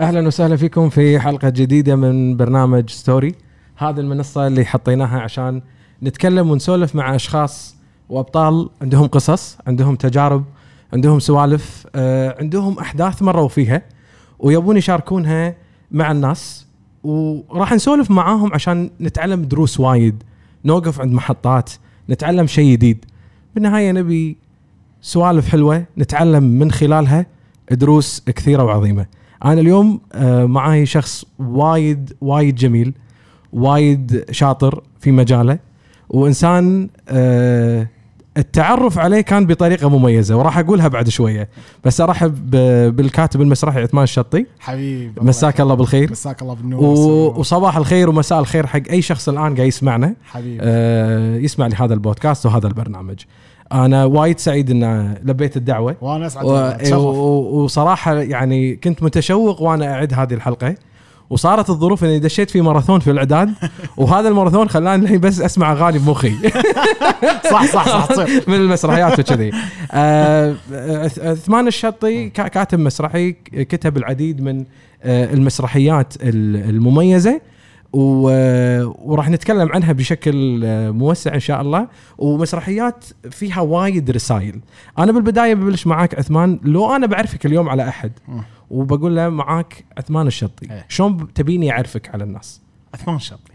أهلا وسهلا فيكم في حلقة جديدة من برنامج Story. هذه المنصة اللي حطيناها عشان نتكلم ونسولف مع أشخاص وأبطال. عندهم قصص عندهم تجارب عندهم سوالف آه، عندهم أحداث مروا فيها ويبون يشاركونها مع الناس. وراح نسولف معاهم عشان نتعلم دروس وايد نوقف عند محطات نتعلم شيء جديد. بالنهاية نبي سوالف حلوة نتعلم من خلالها دروس كثيرة وعظيمة. أنا اليوم آه، معاي شخص وايد وايد جميل وايد شاطر في مجاله وإنسان آه، التعرف عليه كان بطريقة مميزة وراح أقولها بعد شوية. بس أرحب بالكاتب المسرحي عثمان الشطي. حبيبي مساك الله بالخير. مساك الله بالنور. و-. وصباح الخير ومساء الخير حق أي شخص الآن قاعد يسمعنا. حبيبي آه، يسمع لهذا البودكاست وهذا البرنامج. أنا وايد سعيد ان لبيت الدعوة. وأنا أسعد و- و- وصراحة يعني كنت متشوق وأنا اعد هذه الحلقة. وصارت الظروف إني دشيت في ماراثون في الإعداد وهذا الماراثون خلاني الحين بس أسمع أغاني بمخي. صح صح صح تصير من المسرحيات وكذي. آه، عثمان الشطي كا- كاتب مسرحي كتب العديد من آه، المسرحيات ال- المميزة. و- وراح نتكلم عنها بشكل آه، موسع إن شاء الله. ومسرحيات فيها وايد رسائل. أنا بالبداية ببلش معاك عثمان. لو أنا بعرفك اليوم على أحد. وبقول له معاك عثمان الشطي إيه. شلون تبيني اعرفك على الناس؟ عثمان الشطي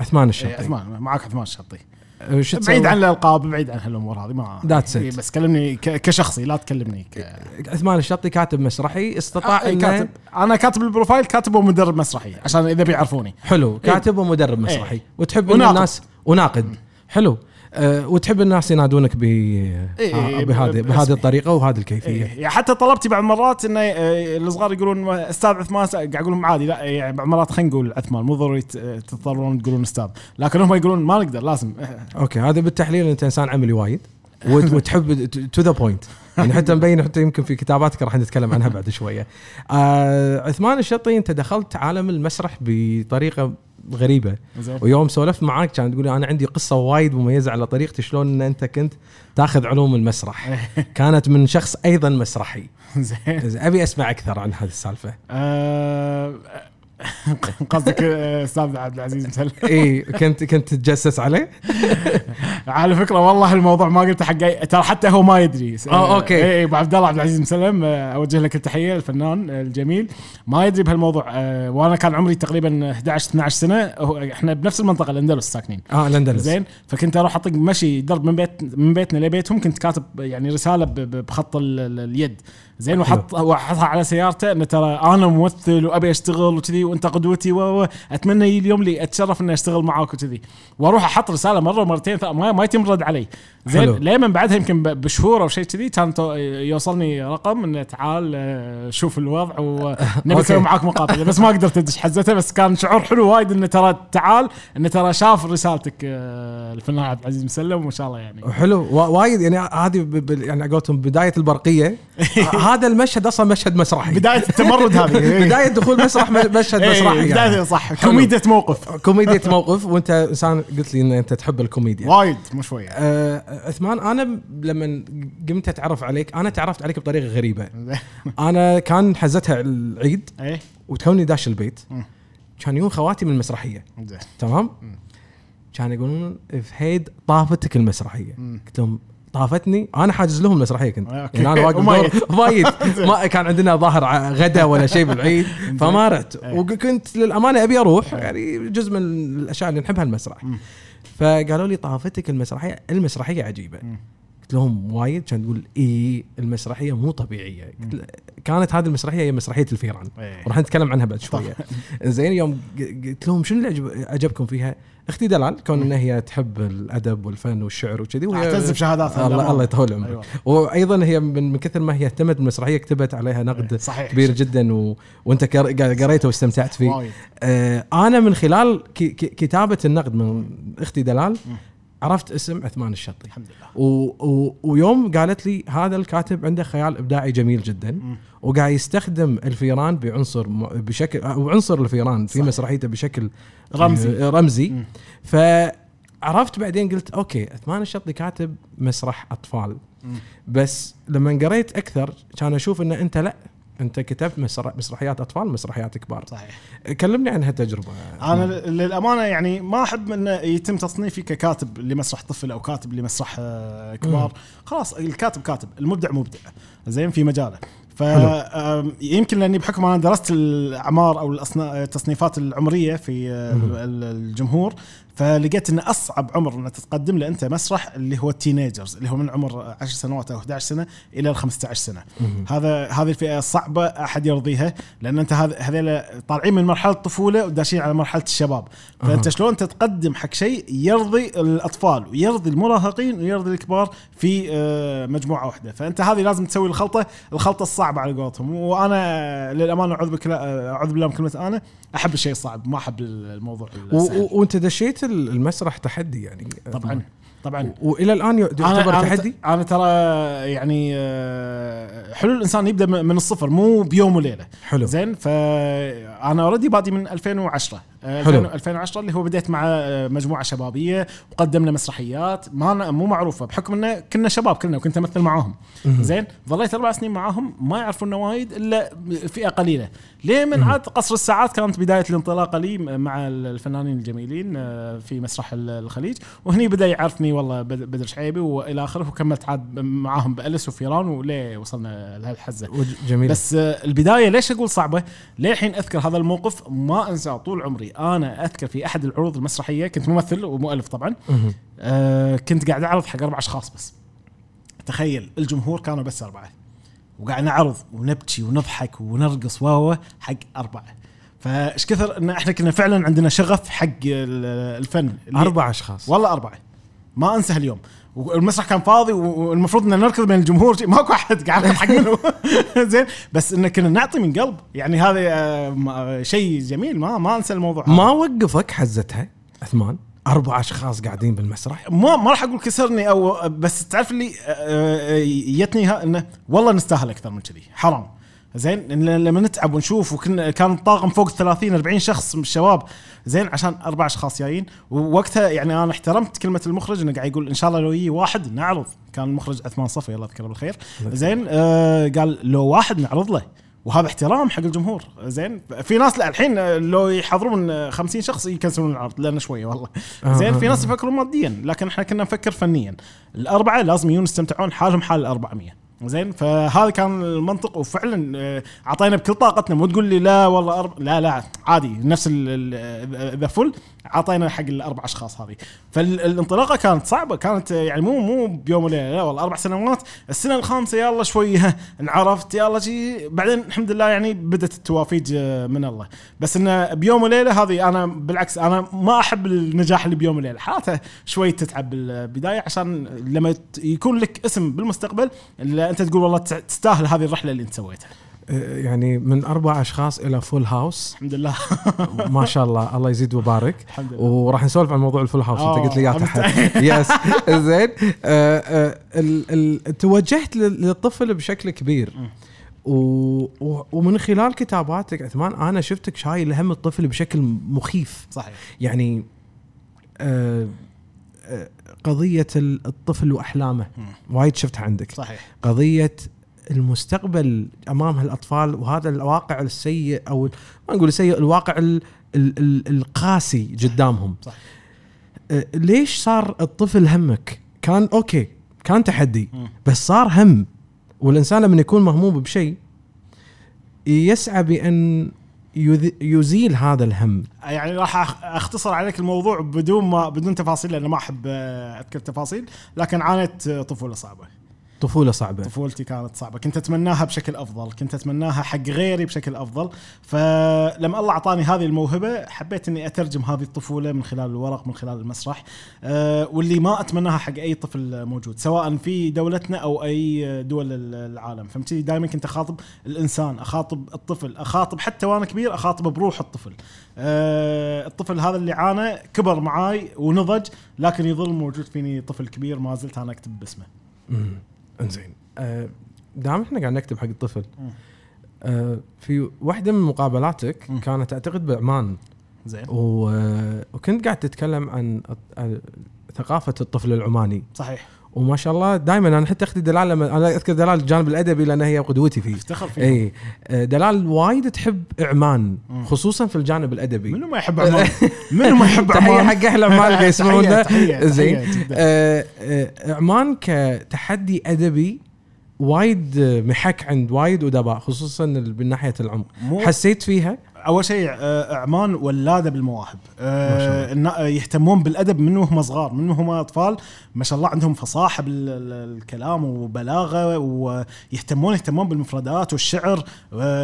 عثمان إيه، الشطي عثمان معك عثمان الشطي آه، شو بعيد تسوي؟ عن الألقاب بعيد عن هالأمور هذه ما That's it. إيه، بس كلمني كشخصي لا تكلمني ك... عثمان الشطي كاتب مسرحي؟ استطاع آه، إنه كاتب. أنا كاتب ال profile كاتب ومدرب مسرحي عشان إذا بيعرفوني. حلو. كاتب ومدرب مسرحي إيه. وتحب وناقد. الناس وناقد. حلو. أه وتحب الناس ينادونك ب إيه، آه، بهذه ب- بهذه باسمي. الطريقة وهذه الكيفية إيه، يعني حتى طلبتي بعض مرات إنه آه، الصغار يقولون أستاذ عثمان قاعد أقول لهم عادي لا يعني بعض مرات خلينا نقول عثمان مو ضروري تضطرون تقولون أستاذ لكن هم يقولون ما نقدر لازم okay هذا بالتحليل أنت إنسان عملي وايد وت- وتحب to the point يعني حتى مبين حتى يمكن في كتاباتك راح نتكلم عنها بعد شوية. آه عثمان الشطي أنت دخلت عالم المسرح بطريقة غريبة. ويوم سولفت معاك كان تقول أنا عندي قصة وايد مميزة على طريقتي شلون إن أنت كنت تاخذ علوم المسرح. كانت من شخص أيضا مسرحي. زين. زين، أبي أسمع أكثر عن هذه السالفة. آه، قصدك آه، أستاذ عبد العزيز مسلم. اي كنت كنت تتجسس عليه؟ على فكرة والله الموضوع ما قلته حق ترى حتى هو ما يدري. آه، okay. اي إي، أبو عبد الله عبد العزيز مسلم آه، أوجه لك التحية الفنان آه، الجميل. ما يدري بهالموضوع وأنا كان عمري تقريبا 11 12 سنة إحنا بنفس المنطقة الأندلس ساكنين. آه الأندلس. زين؟ فكنت أروح أطق مشي درب من بيت من بيتنا لبيتهم كنت كاتب يعني رسالة بخط ال- ال- اليد. زين وحط واحطها على سيارته إنه ترى أنا ممثل وأبي أشتغل وكذي وأنت قدوتي و أتمنى يجي اليوم اللي أتشرف إني أشتغل معاك وكذي. وأروح أحط رسالة مرة ومرتين ما, ما يتم رد علي. زين. ليه من بعدها يمكن بشهور أو شيء كذي كان يوصلني رقم إنه تعال آه، شوف الوضع ونبي. نسوي معاك مقابله بس ما قدرت ادش حزتها بس كان شعور حلو وايد إنه ترى تعال إنه ترى شاف رسالتك آه، الفنان عبد العزيز مسلم وما شاء الله يعني. حلو. وا- وايد يعني هذه يعني على قولتهم بداية البرقية. هذا المشهد أصلا مشهد مسرحي. بداية التمرد هذه. بداية دخول مسرح مشهد إيه، مسرحي بداية يعني. صح. حلو. كوميديا موقف. كوميديا موقف. وأنت إنسان قلت لي إن أنت تحب الكوميديا. وايد مو شوية. آه عثمان أنا لما قمت أتعرف عليك أنا تعرفت عليك بطريقة غريبة. أنا كان حزتها العيد إيه. وتوني داش البيت. كان يجون خواتي من المسرحية. تمام؟ كانوا يقولون فهيد طافتك المسرحية. قلت لهم طافتني أنا حاجز لهم المسرحية كنت. أوكي. يعني أنا واقف ميت ما كان عندنا ظاهر غدا ولا شيء بالعيد فما رحت. إيه. وكنت للأمانة أبي أروح يعني جزء من الأشياء اللي نحبها المسرح. فقالوا لي طافتك المسرحية المسرحية عجيبة. لهم وايد كان تقول اي المسرحية مو طبيعية. كانت هذه المسرحية هي مسرحية الفيران. إيه. وراح نتكلم عنها بعد شوية. زين يوم قلت لهم شنو اللي عجب عجبكم فيها؟ أختي دلال كون انها هي تحب الأدب والفن والشعر وكذي وهي اعتز بشهاداتها الله. الله يطول عمرك أيوة. وأيضا هي من كثر ما هي اهتمت بالمسرحية كتبت عليها نقد صحيح. كبير جدا و... وأنت قريته واستمتعت فيه. آه أنا من خلال ك... ك... كتابة النقد من أختي دلال عرفت اسم عثمان الشطي الحمد لله و... و... ويوم قالت لي هذا الكاتب عنده خيال إبداعي جميل جدا مم. وقاعد يستخدم الفيران بعنصر م... بشكل عنصر الفيران في. مسرحيته بشكل رمزي. آه، رمزي مم. فعرفت بعدين قلت okay عثمان الشطي كاتب مسرح أطفال مم. بس لما قريت أكثر كان أشوف ان أنت لا انت كتبت مسرح مسرحيات أطفال مسرحيات كبار. صحيح. كلمني عن هالتجربة. أنا للأمانة يعني ما أحب انه يتم تصنيفي ككاتب لمسرح طفل أو كاتب لمسرح آه، كبار. خلاص الكاتب كاتب المبدع مبدع. زين؟ في مجاله. فيمكن لأني بحكم أنا درست الأعمار أو التصنيفات العمرية في آه، الجمهور فلقيت إن أصعب عمر ان تتقدم له أنت مسرح اللي هو التينيجرز اللي هو من عمر 10 سنوات أو 11 سنة إلى ال 15 سنة. هذا هذه الفئة الصعبه أحد يرضيها لأن أنت هذ- هذيلا طالعين من مرحلة الطفولة وداشين على مرحلة الشباب. فأنت أها. شلون تتقدم حق شيء يرضي الأطفال ويرضي المراهقين ويرضي الكبار في آه، مجموعة واحدة. فأنت هذه لازم تسوي الخلطة الخلطة الصعبة على قولتهم. وأنا للأمانة أعوذ بالله من كلمة أنا أحب الشيء الصعب ما أحب الموضوع وأنت دشيت؟ المسرح تحدي يعني. طبعا طبعا. و- وإلى الآن يعتبر أنا- تحدي؟ أنا ترى يعني آه، حلو الإنسان يبدأ من الصفر مو بيوم وليلة. حلو. زين فأنا already بادي من 2010 آه، حلو. 2000 2010 اللي هو بديت مع آه، مجموعة شبابية وقدمنا مسرحيات. ما أنا- مو معروفة بحكم إنه كنا شباب كلنا وكنت أمثل معاهم. زين؟ ظليت أربع سنين معاهم ما يعرفونا وايد إلا فئة قليلة. ليه من عاد قصر الساعات كانت بداية الانطلاقة لي مع الفنانين الجميلين آه، في مسرح الخليج. وهني بدأ يعرفني والله بد- بدر شعيبي وإلى آخره وكملت عاد معاهم بالس وفيران وليه وصلنا لهالحزه جميل. بس آه، البداية ليش أقول صعبة؟ للحين أذكر هذا الموقف ما أنساه طول عمري، أنا اذكر في أحد العروض المسرحية كنت ممثل ومؤلف طبعا،. آه كنت قاعد أعرض حق أربع أشخاص بس. تخيل الجمهور كانوا بس أربعة. وقاعد نعرض ونبكي ونضحك ونرقص واو حق أربعة. فإيش كثر إن إحنا كنا فعلا عندنا شغف حق ال- الفن أربع أشخاص والله أربعة ما أنسى اليوم والمسرح كان فاضي والمفروض إن نركض بين الجمهور. ماكو أحد قاعد نضحك منه. زين. بس إن كنا نعطي من قلب. يعني هذا آه، ما- شيء جميل. ما ما أنسى الموضوع هذا. ما وقفك حزتها عثمان؟ أربع أشخاص قاعدين بالمسرح. ما ما راح أقول كسرني أو بس تعرف اللي آه، آه، جتني ها- إنه والله نستاهل أكثر من كذي. حرام. زين لما نتعب ونشوف وكنا كان الطاقم فوق 30 40 شخص من الشباب زين عشان أربع أشخاص جايين. ووقتها يعني أنا احترمت كلمة المخرج إنه قاعد يقول إن شاء الله لو يجي واحد نعرض. كان المخرج عثمان صفي الله يذكره بالخير. زين آه قال لو واحد نعرض له. وهذا احترام حق الجمهور. زين في ناس لا الحين آه، لو يحضرون آه، 50 شخص يكنسلون العرض لنا شوية والله. آه، زين آه، في ناس آه. يفكرون ماديا لكن إحنا كنا نفكر فنيا. الأربعة لازم يجون يستمتعون حالهم حال ال 400 زين فهذا كان المنطق. وفعلا آه، أعطينا بكل طاقتنا. مو تقول لي لا والله أرب... لا لا عادي نفس ذا فل. اعطينا حق الأربع أشخاص هذه. فالانطلاقة كانت صعبة كانت يعني مو مو بيوم وليلة لا والله أربع سنوات. السنة الخامسة يلا شوي انعرفت يلا شي. بعدين الحمد لله يعني بدأت التوافيج آه، من الله. بس انه بيوم وليلة هذه أنا بالعكس أنا ما أحب النجاح اللي بيوم وليلة. حالاته شوي تتعب بالبداية عشان لما يكون لك اسم بالمستقبل أنت تقول والله تستاهل هذه الرحلة اللي أنت سويتها. يعني من أربع أشخاص إلى فول هاوس الحمد لله. ما شاء الله الله يزيد ويبارك. الحمد لله. وراح نسولف عن موضوع الفول هاوس أنت آه، قلت لي يا أنا تحت. يس زين. آه، آه، توجهت لل- للطفل بشكل كبير. و... ومن خلال كتاباتك عثمان أنا شفتك شايل هم الطفل بشكل مخيف. صحيح. يعني آه، قضية ال- الطفل وأحلامه. وايد شفتها عندك. صحيح. قضية المستقبل أمام هالأطفال وهذا الواقع السيء أو ما نقول السيء الواقع ال ال ال القاسي قدامهم. صح. ليش صار الطفل همك؟ كان أوكي كان تحدي. بس صار هم. والإنسان لما يكون مهموم بشيء يسعى بأن يزيل هذا الهم. يعني راح أختصر عليك الموضوع بدون ما بدون تفاصيل لأن ما أحب أذكر تفاصيل لكن عانيت طفولة صعبة. طفولة صعبة. طفولتي كانت صعبة. كنت أتمناها بشكل أفضل. كنت أتمناها حق غيري بشكل أفضل. فلما الله أعطاني هذه الموهبة حبيت إني أترجم هذه الطفولة من خلال الورق من خلال المسرح أه واللي ما أتمناها حق أي طفل موجود سواء في دولتنا أو أي دول العالم. فهمتي؟ دائما كنت أخاطب الإنسان أخاطب الطفل أخاطب حتى وأنا كبير أخاطب بروح الطفل. أه الطفل هذا اللي عانى كبر معاي ونضج لكن يظل موجود فيني طفل كبير ما زلت أنا أكتب باسمه. انزين. أه، دام إحنا قاعد نكتب حق الطفل. أه، في واحدة من مقابلاتك. كانت أعتقد بعمان زين. و... وكنت قاعد تتكلم عن عن ثقافة الطفل العماني. صحيح. وما شاء الله دائما أنا حتى أختي دلال لما أنا أذكر دلال الجانب الادبي لأن هي قدوتي فيه. افتخر فيه. اي آه، دلال وايد تحب عمان. خصوصا في الجانب الأدبي. منو ما يحب عمان؟ منو ما يحب تحية عمان؟ حق أهل عمان اللي يسمعونا. زين. آه، آه، عمان كتحدي أدبي وايد محك عند وايد أدباء خصوصا من ناحية العمق. حسيت فيها أول شيء آه، عمان ولادة بالمواهب. آه، ما آه، يهتمون بالأدب من وهم صغار من وهم أطفال. ما شاء الله عندهم فصاحه بالكلام وبلاغة ويهتمون يهتمون بالمفردات والشعر.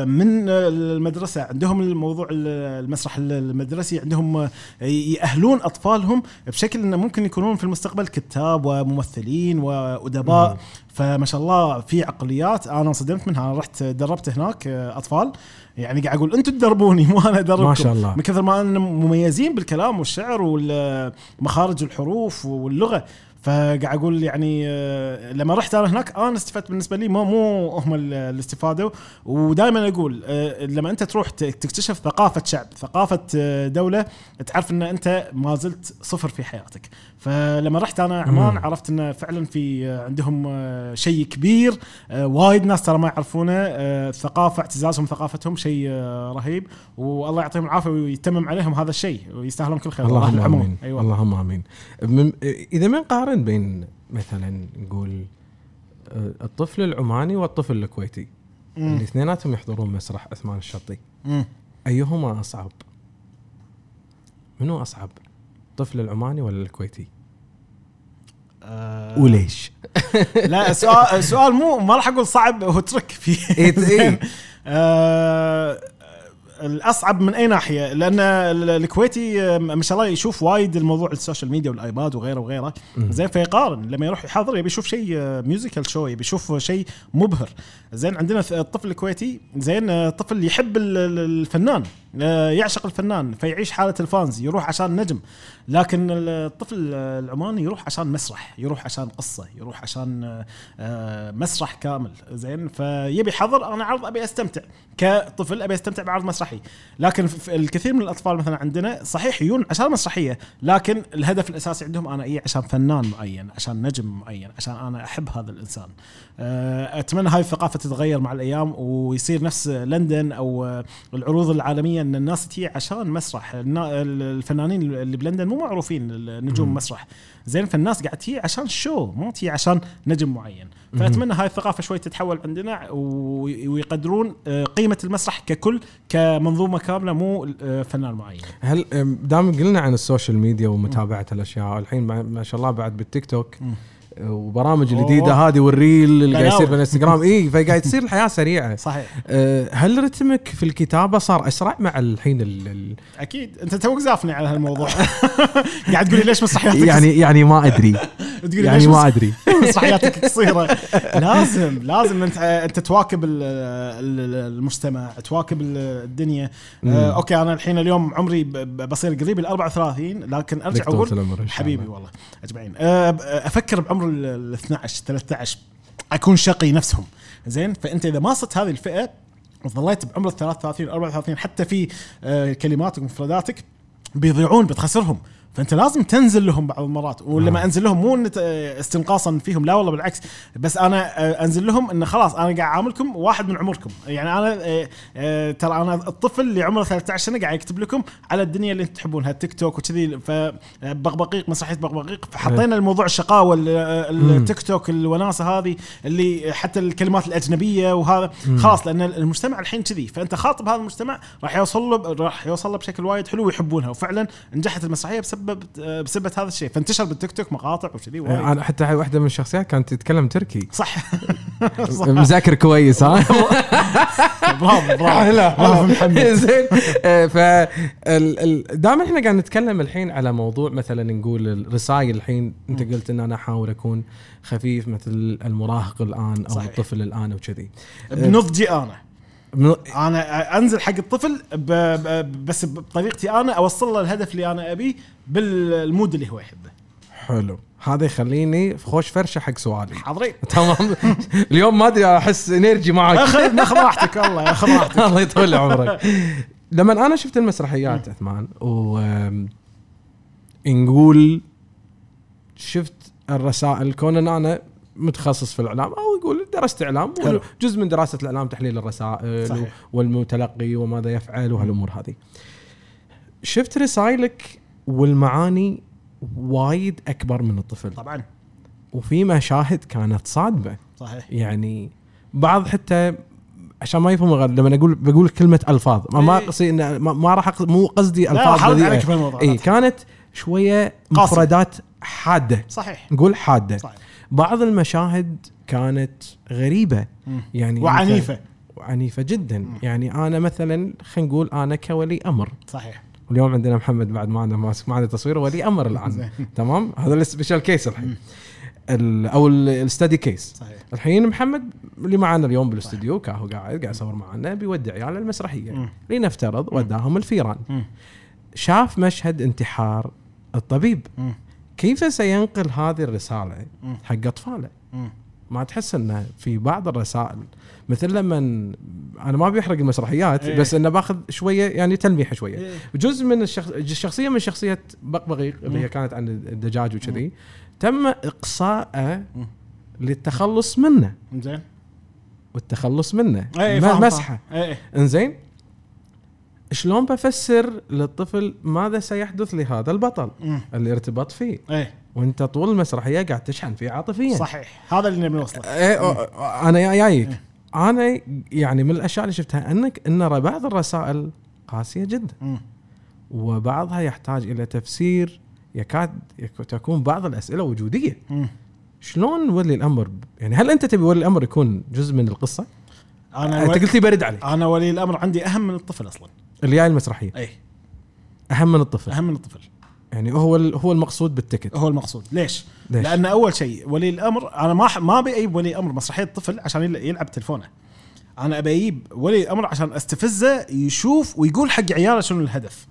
من المدرسة عندهم الموضوع ال- المسرح المدرسي عندهم يأهلون أطفالهم بشكل إنه ممكن يكونون في المستقبل كتاب وممثلين وأدباء. مم. فما شاء الله في عقليات أنا انصدمت منها. أنا رحت دربت هناك آه، أطفال. يعني قاعد أقول أنتم تدربوني مو أنا ادربكم ما شاء الله. من كثر ما أن مميزين بالكلام والشعر ومخارج الحروف واللغة. فقاعد أقول يعني آه، لما رحت أنا هناك أنا استفدت بالنسبة لي مو مو هم ال- اللي استفادوا. ودائما أقول آه، لما أنت تروح تكتشف ثقافة شعب ثقافة دولة تعرف إن أنت ما زلت صفر في حياتك. فلما رحت أنا عمان مم. عرفت إن فعلا في آه، عندهم آه، شيء كبير آه، وايد ناس ترى ما يعرفونه الثقافه اعتزازهم ثقافتهم شيء رهيب والله يعطيهم العافية ويتمم عليهم هذا الشيء ويستاهلون كل خير اللهم. آمين أيوه اللهم آمين إذا من قارن بين مثلا نقول الطفل العماني والطفل الكويتي. الاثنيناتهم يحضرون مسرح عثمان الشطي مم. أيهما أصعب؟ منو أصعب؟ الطفل العماني ولا الكويتي؟ آه، وليش؟ لا سؤال سؤال مو ما راح أقول صعب هو ترك فيه إيه،. إيه. آه، الأصعب من أي ناحية لأن ال- الكويتي آه، ما شاء الله يشوف وايد الموضوع ال social media والآيباد وغيره وغيره. زين فيقارن لما يروح يحضر يبي يشوف شيء musical show يبي يشوف شيء مبهر زين عندنا الطفل الكويتي زين آه، طفل يحب ال- ال- الفنان آه، يعشق الفنان فيعيش حالة ال fans يروح عشان نجم. لكن الطفل العماني يروح عشان مسرح يروح عشان قصة يروح عشان آه، آه، مسرح كامل زين؟ فيبي حضر أنا عرض أبي أستمتع. كطفل أبي أستمتع بعرض مسرحي. لكن الكثير من الأطفال مثلا عندنا صحيح يجون عشان مسرحية لكن الهدف الأساسي عندهم أنا اي عشان فنان معين عشان نجم معين عشان أنا أحب هذا الإنسان. آه، أتمنى هذه الثقافة تتغير مع الأيام ويصير نفس لندن أو آه، العروض العالمية ان الناس تجي عشان مسرح. الفنانين اللي بلندن مو معروفين النجوم مم. مسرح. زين فالناس قاعد تجي عشان show مو تجي عشان نجم معين. فأتمنى هاي الثقافة شوي تتحول عندنا ويقدرون آه، قيمة المسرح ككل كمنظومة كاملة مو آه، فنان معين. هل دام قلنا عن ال social media ومتابعة الأشياء الحين ما شاء الله بعد بالتيك توك مم. وبرامج. الجديدة هذه وال reel اللي قاعد يصير بلاوي. بالانستغرام اي فقاعد تصير الحياة سريعة. صحيح. أه، هل رتمك في الكتابة صار أسرع مع الحين ال ال أكيد. أنت توك زافني على هالموضوع. قاعد تقول لي ليش مسرحياتك يعني يعني ما أدري. تقول لي يعني ما أدري. مسرحياتك قصيرة. لازم لازم انت أنت تواكب ال- ال- المجتمع تواكب ال- الدنيا. آه okay أنا الحين اليوم عمري بصير قريب ال 34 لكن أرجع أقول حبيبي الله. والله أجمعين. آه أفكر بعمر ال 12 13 أكون شقي نفسهم. زين؟ فأنت إذا ما صرت هذه الفئة وظليت بعمر ال 33 34 حتى في آه كلماتك ومفرداتك بيضيعون بتخسرهم. فأنت لازم تنزل لهم بعض المرات ولما آه. أنزل لهم مو استنقاصا فيهم لا والله بالعكس بس أنا آه، أنزل لهم انه خلاص أنا قاعد أعاملكم واحد من عمركم يعني أنا آه، ترى أنا الطفل اللي عمره 13 سنة قاعد يكتب لكم على الدنيا اللي أنتم تحبونها التيك توك وكذي فبغبغيق مسرحية بغبغيق فحطينا الموضوع الشقاوة. التيك توك الوناسة هذه اللي حتى الكلمات الأجنبية وهذا. خلاص لأن المجتمع الحين كذي فأنت خاطب هذا المجتمع راح يوصل له راح يوصل له بشكل وايد حلو ويحبونها وفعلا نجحت المسرحية بسبب آه، بسبب هذا الشيء. فانتشر بالتيك توك مقاطع وكذي وايد. أنا حتى واحدة من الشخصيات كانت تتكلم تركي. صح. صح. مذاكر كويس ها؟ برافو برافو. محمد زين. آه، ف دائما إحنا قاعد نتكلم الحين على موضوع مثلا نقول الرسائل الحين أنت قلت إن أنا أحاول أكون خفيف مثل المراهق الآن أو صحيح. الطفل الآن وكذي. بنضجي أنا. أنا أنزل حق الطفل ب... ب... بس بطريقتي أنا أوصل له الهدف اللي أنا أبيه بالمود اللي هو يحبه. حلو. هذا يخليني في خوش فرشة حق سؤالي. حاضرين. تمام. اليوم ما أدري أحس إنرجي معك. اخذ اخذ راحتك والله اخذ راحتك. الله يطول عمرك. لما أنا شفت المسرحيات عثمان و نقول شفت الرسائل كون ان أنا متخصص في الإعلام أو يقول درست إعلام. جزء من دراسة الإعلام تحليل الرسائل صحيح. والمتلقي وماذا يفعل وهالأمور هذه. شفت رسائلك والمعاني وايد أكبر من الطفل طبعا وفي مشاهد كانت صادمة صحيح يعني بعض حتى عشان ما يفهموا غير لما أقول بقول كلمة ألفاظ ما, ما إيه. قصدي إن ما, راح أقصد مو قصدي لا ألفاظ الموضوع اي كانت شوية. مفردات حادة صحيح نقول حادة صحيح بعض المشاهد كانت غريبة. يعني وعنيفة. وعنيفة جدا. يعني أنا مثلا خلينا نقول أنا كولي أمر. صحيح. واليوم عندنا محمد بعد ما عنده ماسك معنا تصوير ولي أمر الآن. تمام؟ هذا ال special case الحين. ال- أو الستدي كيس صحيح. الحين محمد اللي معنا اليوم بالاستوديو كاهو قاعد قاعد يصور معنا بيودي عيال المسرحية. مم. لنفترض وداهم الفيران. مم. شاف مشهد انتحار الطبيب. مم. كيف سينقل هذه الرسالة. حق أطفاله. ما تحس إنه في بعض الرسائل مثل لما أنا ما بيحرق المسرحيات إيه. بس إنه بأخذ شوية يعني تلميح شوية إيه. جزء من الشخص الشخصية من شخصية بقبقيق اللي هي كانت عن الدجاج وكذي تم اقصائه. للتخلص منه زين والتخلص منه فاهم مسحه. اي إنزين شلون بفسر للطفل ماذا سيحدث لهذا البطل مم. اللي ارتبط فيه؟ اي وانت طول المسرحية قاعد تشحن فيه عاطفيا. صحيح. هذا اللي نبي نوصله. إيه أنا جاي- جايك أنا يعني من الأشياء اللي شفتها أنك إن بعض الرسائل قاسية جدا. مم. وبعضها يحتاج إلى تفسير يكاد يك- تكون بعض الأسئلة وجودية. مم. شلون ولي الأمر يعني هل أنت تبي ولي الأمر يكون جزء من القصة؟ أنا أنت قلت لي برد عليك. أنا ولي الأمر عندي أهم من الطفل أصلا. اللي جاي المسرحية. أي. أهم من الطفل. أهم من الطفل. يعني هو هو المقصود بالتكت هو المقصود. ليش؟ ليش؟ لأن أول شيء ولي الأمر أنا ما ما أبي أجيب ولي أمر مسرحية طفل عشان يل- يلعب تلفونه. أنا أبي أجيب ولي الأمر عشان استفزه يشوف ويقول حق عياله شنو الهدف.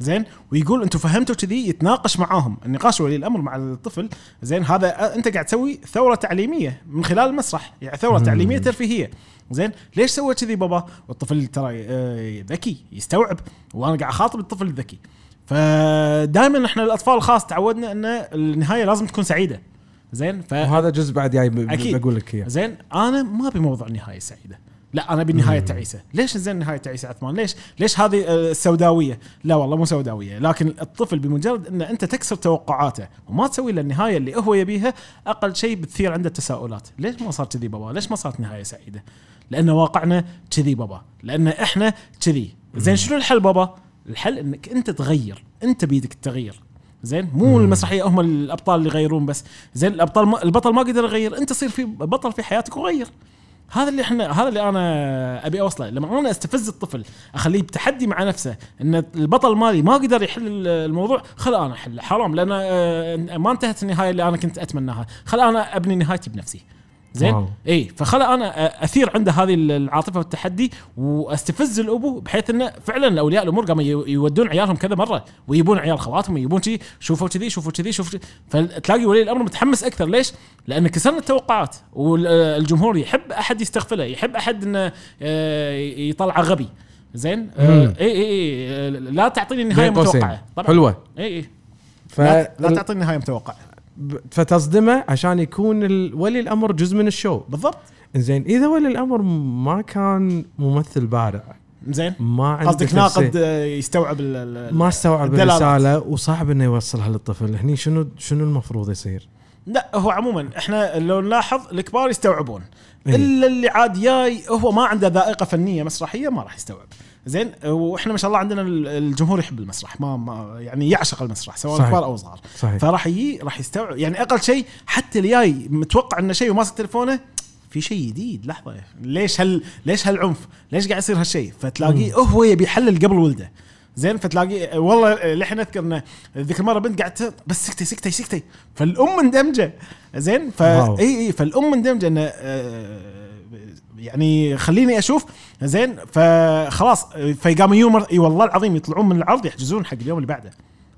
زين؟ ويقول أنتم فهمتوا كذي يتناقش معاهم. النقاش ولي الأمر مع الطفل زين؟ هذا أنت قاعد تسوي ثورة تعليمية من خلال المسرح يعني ثورة. تعليمية ترفيهية. زين؟ ليش سوى كذي بابا؟ والطفل ترى آه، ذكي يستوعب وأنا قاعد أخاطب الطفل الذكي. فدائما إحنا الأطفال الخاص تعودنا إن النهاية لازم تكون سعيدة. زين؟ ف وهذا جزء بعد جاي أكيد. بقول لك إياه. زين؟ أنا ما أبي موضوع النهايه سعيدة. لا أنا أبي النهايه تعيسة. ليش زين النهايه تعيسة عثمان؟ ليش؟ ليش هذه آه، السوداوية؟ لا والله مو سوداوية لكن الطفل بمجرد إن أنت تكسر توقعاته وما تسوي له النهاية اللي هو يبيها أقل شيء بتثير عنده تساؤلات ليش ما صار كذي بابا؟ ليش ما صارت نهاية سعيدة؟ لأن واقعنا كذي بابا لأن إحنا كذي. زين شنو الحل بابا؟ الحل إنك أنت تغير أنت بيدك التغيير زين مو المسرحية هم الأبطال اللي يغيرون بس. زين الأبطال ما البطل ما قدر يغير أنت صير في بطل في حياتك وغير. هذا اللي إحنا هذا اللي أنا أبي أوصله. لما أنا أستفز الطفل أخليه بتحدي مع نفسه إن البطل مالي ما قدر يحل الموضوع خل أنا أحله. حرام لأن آه، ما انتهت النهاية اللي أنا كنت أتمناها. خل أنا أبني نهايتي بنفسي. زين. إي فخل أنا أثير عنده هذه العاطفة والتحدي واستفز الأبو بحيث إنه فعلا اولياء الأمور قاموا يو- يودون عيالهم كذا مرة ويجيبون عيال خواتهم ويجيبون كذي شوفوا كذي شوفوا كذي شوفوا فتلاقي ولي الأمر متحمس أكثر. ليش؟ لأن كسرنا التوقعات والجمهور يحب أحد يستغفله يحب أحد إنه آه، يطلعه غبي. زين؟ آه،. إي إي إي لا تعطيني نهايه. متوقعة. طبعا. حلوة. إي إي. ف... لا, لا تعطيني نهايه متوقعة. فتصدمه عشان يكون ولي الأمر جزء من ال show. بالضبط. زين إذا ولي الأمر ما كان ممثل بارع زين ما عنده قصدك ناقد آه، يستوعب ال- ما استوعب. الرسالة وصعب إنه يوصلها للطفل هني شنو شنو المفروض يصير؟ لا هو عموما إحنا لو نلاحظ الكبار يستوعبون. إيه. إلا اللي عاد جاي هو ما عنده ذائقة فنية مسرحية ما راح يستوعب. زين وإحنا ما شاء الله عندنا ال- الجمهور يحب المسرح ما, ما يعني يعشق المسرح سواء صحيح. كبار أو صغار صحيح فراح يجي راح يستوعب يعني أقل شيء حتى اللي جاي متوقع إنه شيء وماسك تليفونه في شيء جديد لحظة ليش هال ليش هالعنف؟ ليش قاعد يصير هالشيء؟ فتلاقيه هو يبي يحلل قبل ولده زين فتلاقي والله لحين أذكر إنه ذيك المره بنت قاعدة ت- بس سكتي سكتي سكتي فالأم مندمجة زين wow. فا إي إي فالأم مندمجة إنه آه، يعني خليني أشوف. زين فخلاص فيقام يوم إي والله العظيم يطلعون من العرض يحجزون حق اليوم اللي بعده.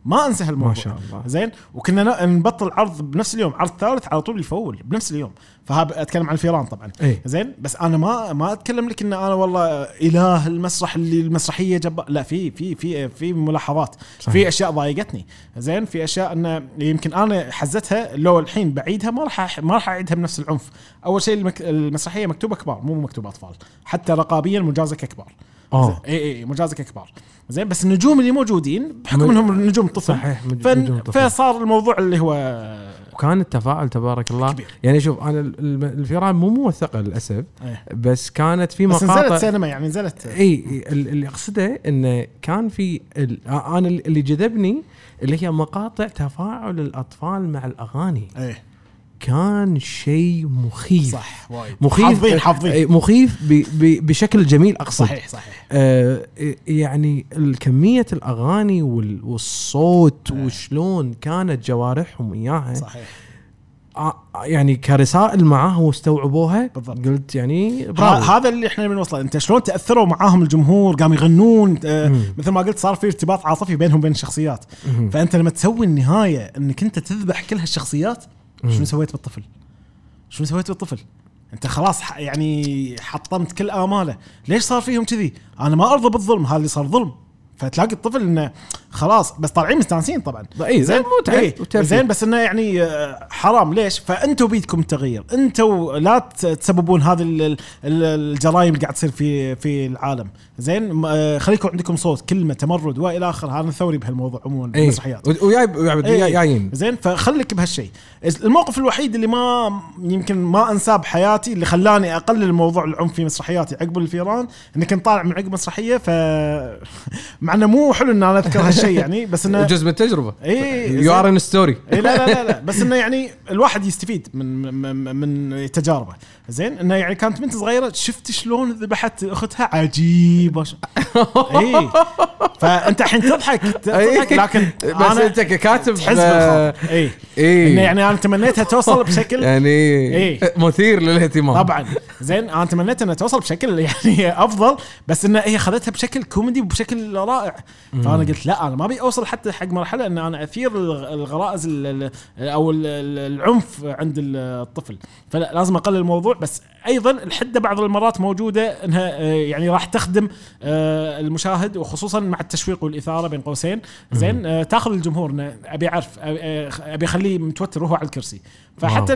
ما انسى هالموضوع ما شاء الله. زين؟ وكنا نبطل عرض بنفس اليوم عرض ثالث على طول يفول بنفس اليوم. فها أتكلم عن الفيران طبعا. اي زين؟ بس أنا ما ما أتكلم لك إن أنا والله إله المسرح اللي المسرحية جب لا في في في في ملاحظات. صحيح. في أشياء ضايقتني. زين؟ في أشياء إنه يمكن أنا حزتها لو الحين بعيدها ما راح ما راح أعيدها بنفس العنف. أول شيء. المسرحية مكتوبة كبار مو مكتوبه أطفال. حتى رقابيا مجازك كبار. آه اي اي مجازك كبار زين بس النجوم اللي موجودين بحكم إنهم نجوم طفل صحيح. نجوم طفل. فصار الموضوع اللي هو وكان التفاعل تبارك الله كبير. يعني شوف أنا الفيران مو موثقه للأسف إيه. بس كانت في بس نزلت مقاطع سينما يعني نزلت إي ال- اللي أقصده إنه كان في ال- أنا اللي جذبني اللي هي مقاطع تفاعل الأطفال مع الأغاني إيه كان شيء مخيف. صح وايد. مخيف حافظين حافظين. إيه، مخيف بشكل جميل أقصد. صحيح صحيح. آه يعني كمية الأغاني وال- والصوت إيه. وشلون كانت جوارحهم إياها. صحيح. آه، يعني كرسائل معاه واستوعبوها بالضبط. قلت يعني برافو. هذا اللي إحنا بنوصله أنت شلون تأثروا معاهم الجمهور؟ قاموا يغنون آه،. مثل ما قلت صار في ارتباط عاطفي بينهم وبين الشخصيات. فأنت لما تسوي النهاية إنك أنت تذبح كل هالشخصيات شنو سويت بالطفل؟ شنو سويت بالطفل؟ انت خلاص يعني حطمت كل آماله، ليش صار فيهم كذي؟ أنا ما أرضى بالظلم، هذا اللي صار ظلم. فتلاقي الطفل إنه خلاص بس طالعين مستانسين طبعا. اي زين متعب إيه،. زين بس إنه يعني آه، حرام. ليش؟ فانتم بيدكم التغيير، أنتم لا تسببون هذه ال- ال- الجرائم اللي قاعد تصير في في العالم، زين؟ آه، خليكم عندكم صوت كلمة تمرد وإلى اخره هذا ثوري بهالموضوع عموما. و- وياي وياي- إيه. جايين زين؟ فخليك بهالشيء. الموقف الوحيد اللي ما يمكن ما أنساه بحياتي اللي خلاني أقلل موضوع العنف في مسرحياتي عقب الفيران إني كنت طالع من عقب مسرحية ف مع إنه مو حلو إن أنا أذكر هالشيء. يعني بس إنه جزء من التجربة. إيه، your own story إيه لا لا لا بس إنه يعني الواحد يستفيد من من, من تجاربه. زين إنه يعني كانت بنت صغيرة شفت شلون ذبحت أختها؟ عجيب. اي فأنت الحين تضحك تضحك لكن بس أنا أنت ككاتب تحس آه، بالخاطر اي اي إنه يعني أنا تمنيتها توصل بشكل يعني إيه. مثير للاهتمام. طبعا. زين أنا تمنيت إنها توصل بشكل يعني أفضل بس انها هي خذتها بشكل كوميدي وبشكل رائع. فأنا قلت لا أنا ما أبي أوصل حتى حق مرحلة إن أنا أثير الغ- الغرائز ال- ال- أو ال- ال- العنف عند الطفل. فلا لازم أقلل الموضوع بس أيضا الحده بعض المرات موجودة إنها آه، يعني راح تخدم آه، المشاهد وخصوصا مع التشويق والإثارة بين قوسين. زين آه، تاخذ الجمهور إنه أبي أعرف أبي أخليه متوتر وهو على الكرسي. فحتى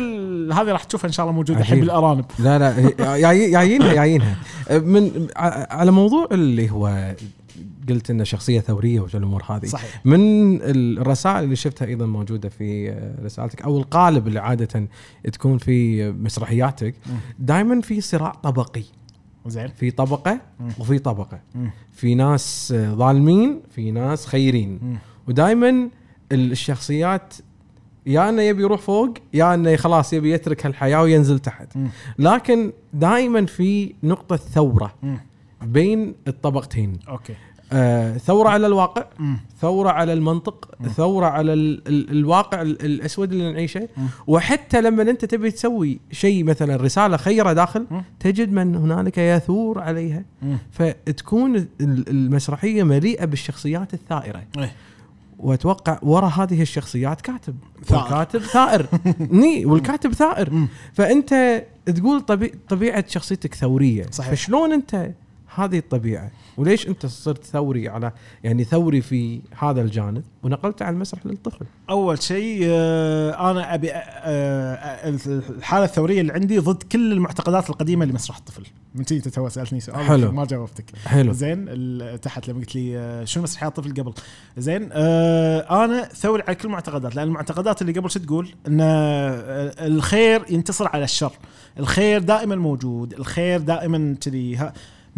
هذه راح تشوفها إن شاء الله موجودة الحين. بالارانب لا لا جايينها جايينها من على موضوع اللي هو قلت إنه شخصية ثورية والامور هذه صحيح من الرسائل اللي شفتها أيضا موجودة في رسالتك أو القالب اللي عادة تكون في مسرحياتك دائما في صراع طبقي زين في طبقة. وفي طبقة. في ناس ظالمين في ناس خيرين. ودائما الشخصيات يا إنه يبي يروح فوق يا إنه خلاص يبي يترك هالحياة وينزل تحت. لكن دائما في نقطة ثورة. بين الطبقتين أوكي آه ثورة على الواقع مم. ثورة على المنطق ثورة على ال ال الواقع ال الأسود اللي نعيشه مم. وحتى لما أنت تبي تسوي شيء مثلا رسالة خيرة داخل مم. تجد من هنالك يثور عليها مم. فتكون ال- المسرحية مليئة بالشخصيات الثائرة إيه. وأتوقع ورا هذه الشخصيات كاتب ثائر. والكاتب ثائر ني والكاتب ثائر مم. فأنت تقول طبي... طبيعة شخصيتك ثورية صحيح. فشلون أنت هذه الطبيعة. وليش أنت صرت ثوري على يعني ثوري في هذا الجانب؟ ونقلته على المسرح للطفل. أول شيء آه، أنا أبي آه، آه، الحالة الثورية اللي عندي ضد كل المعتقدات القديمة لمسرح الطفل. من تي تو سألتني سؤال حلو. ما جاوبتك. حلو. زين تحت لما قلت لي شنو مسرحيات الطفل قبل؟ زين أنا ثوري على كل المعتقدات لأن المعتقدات اللي قبل شو تقول؟ إن الخير ينتصر على الشر. الخير دائما موجود الخير دائما كذي.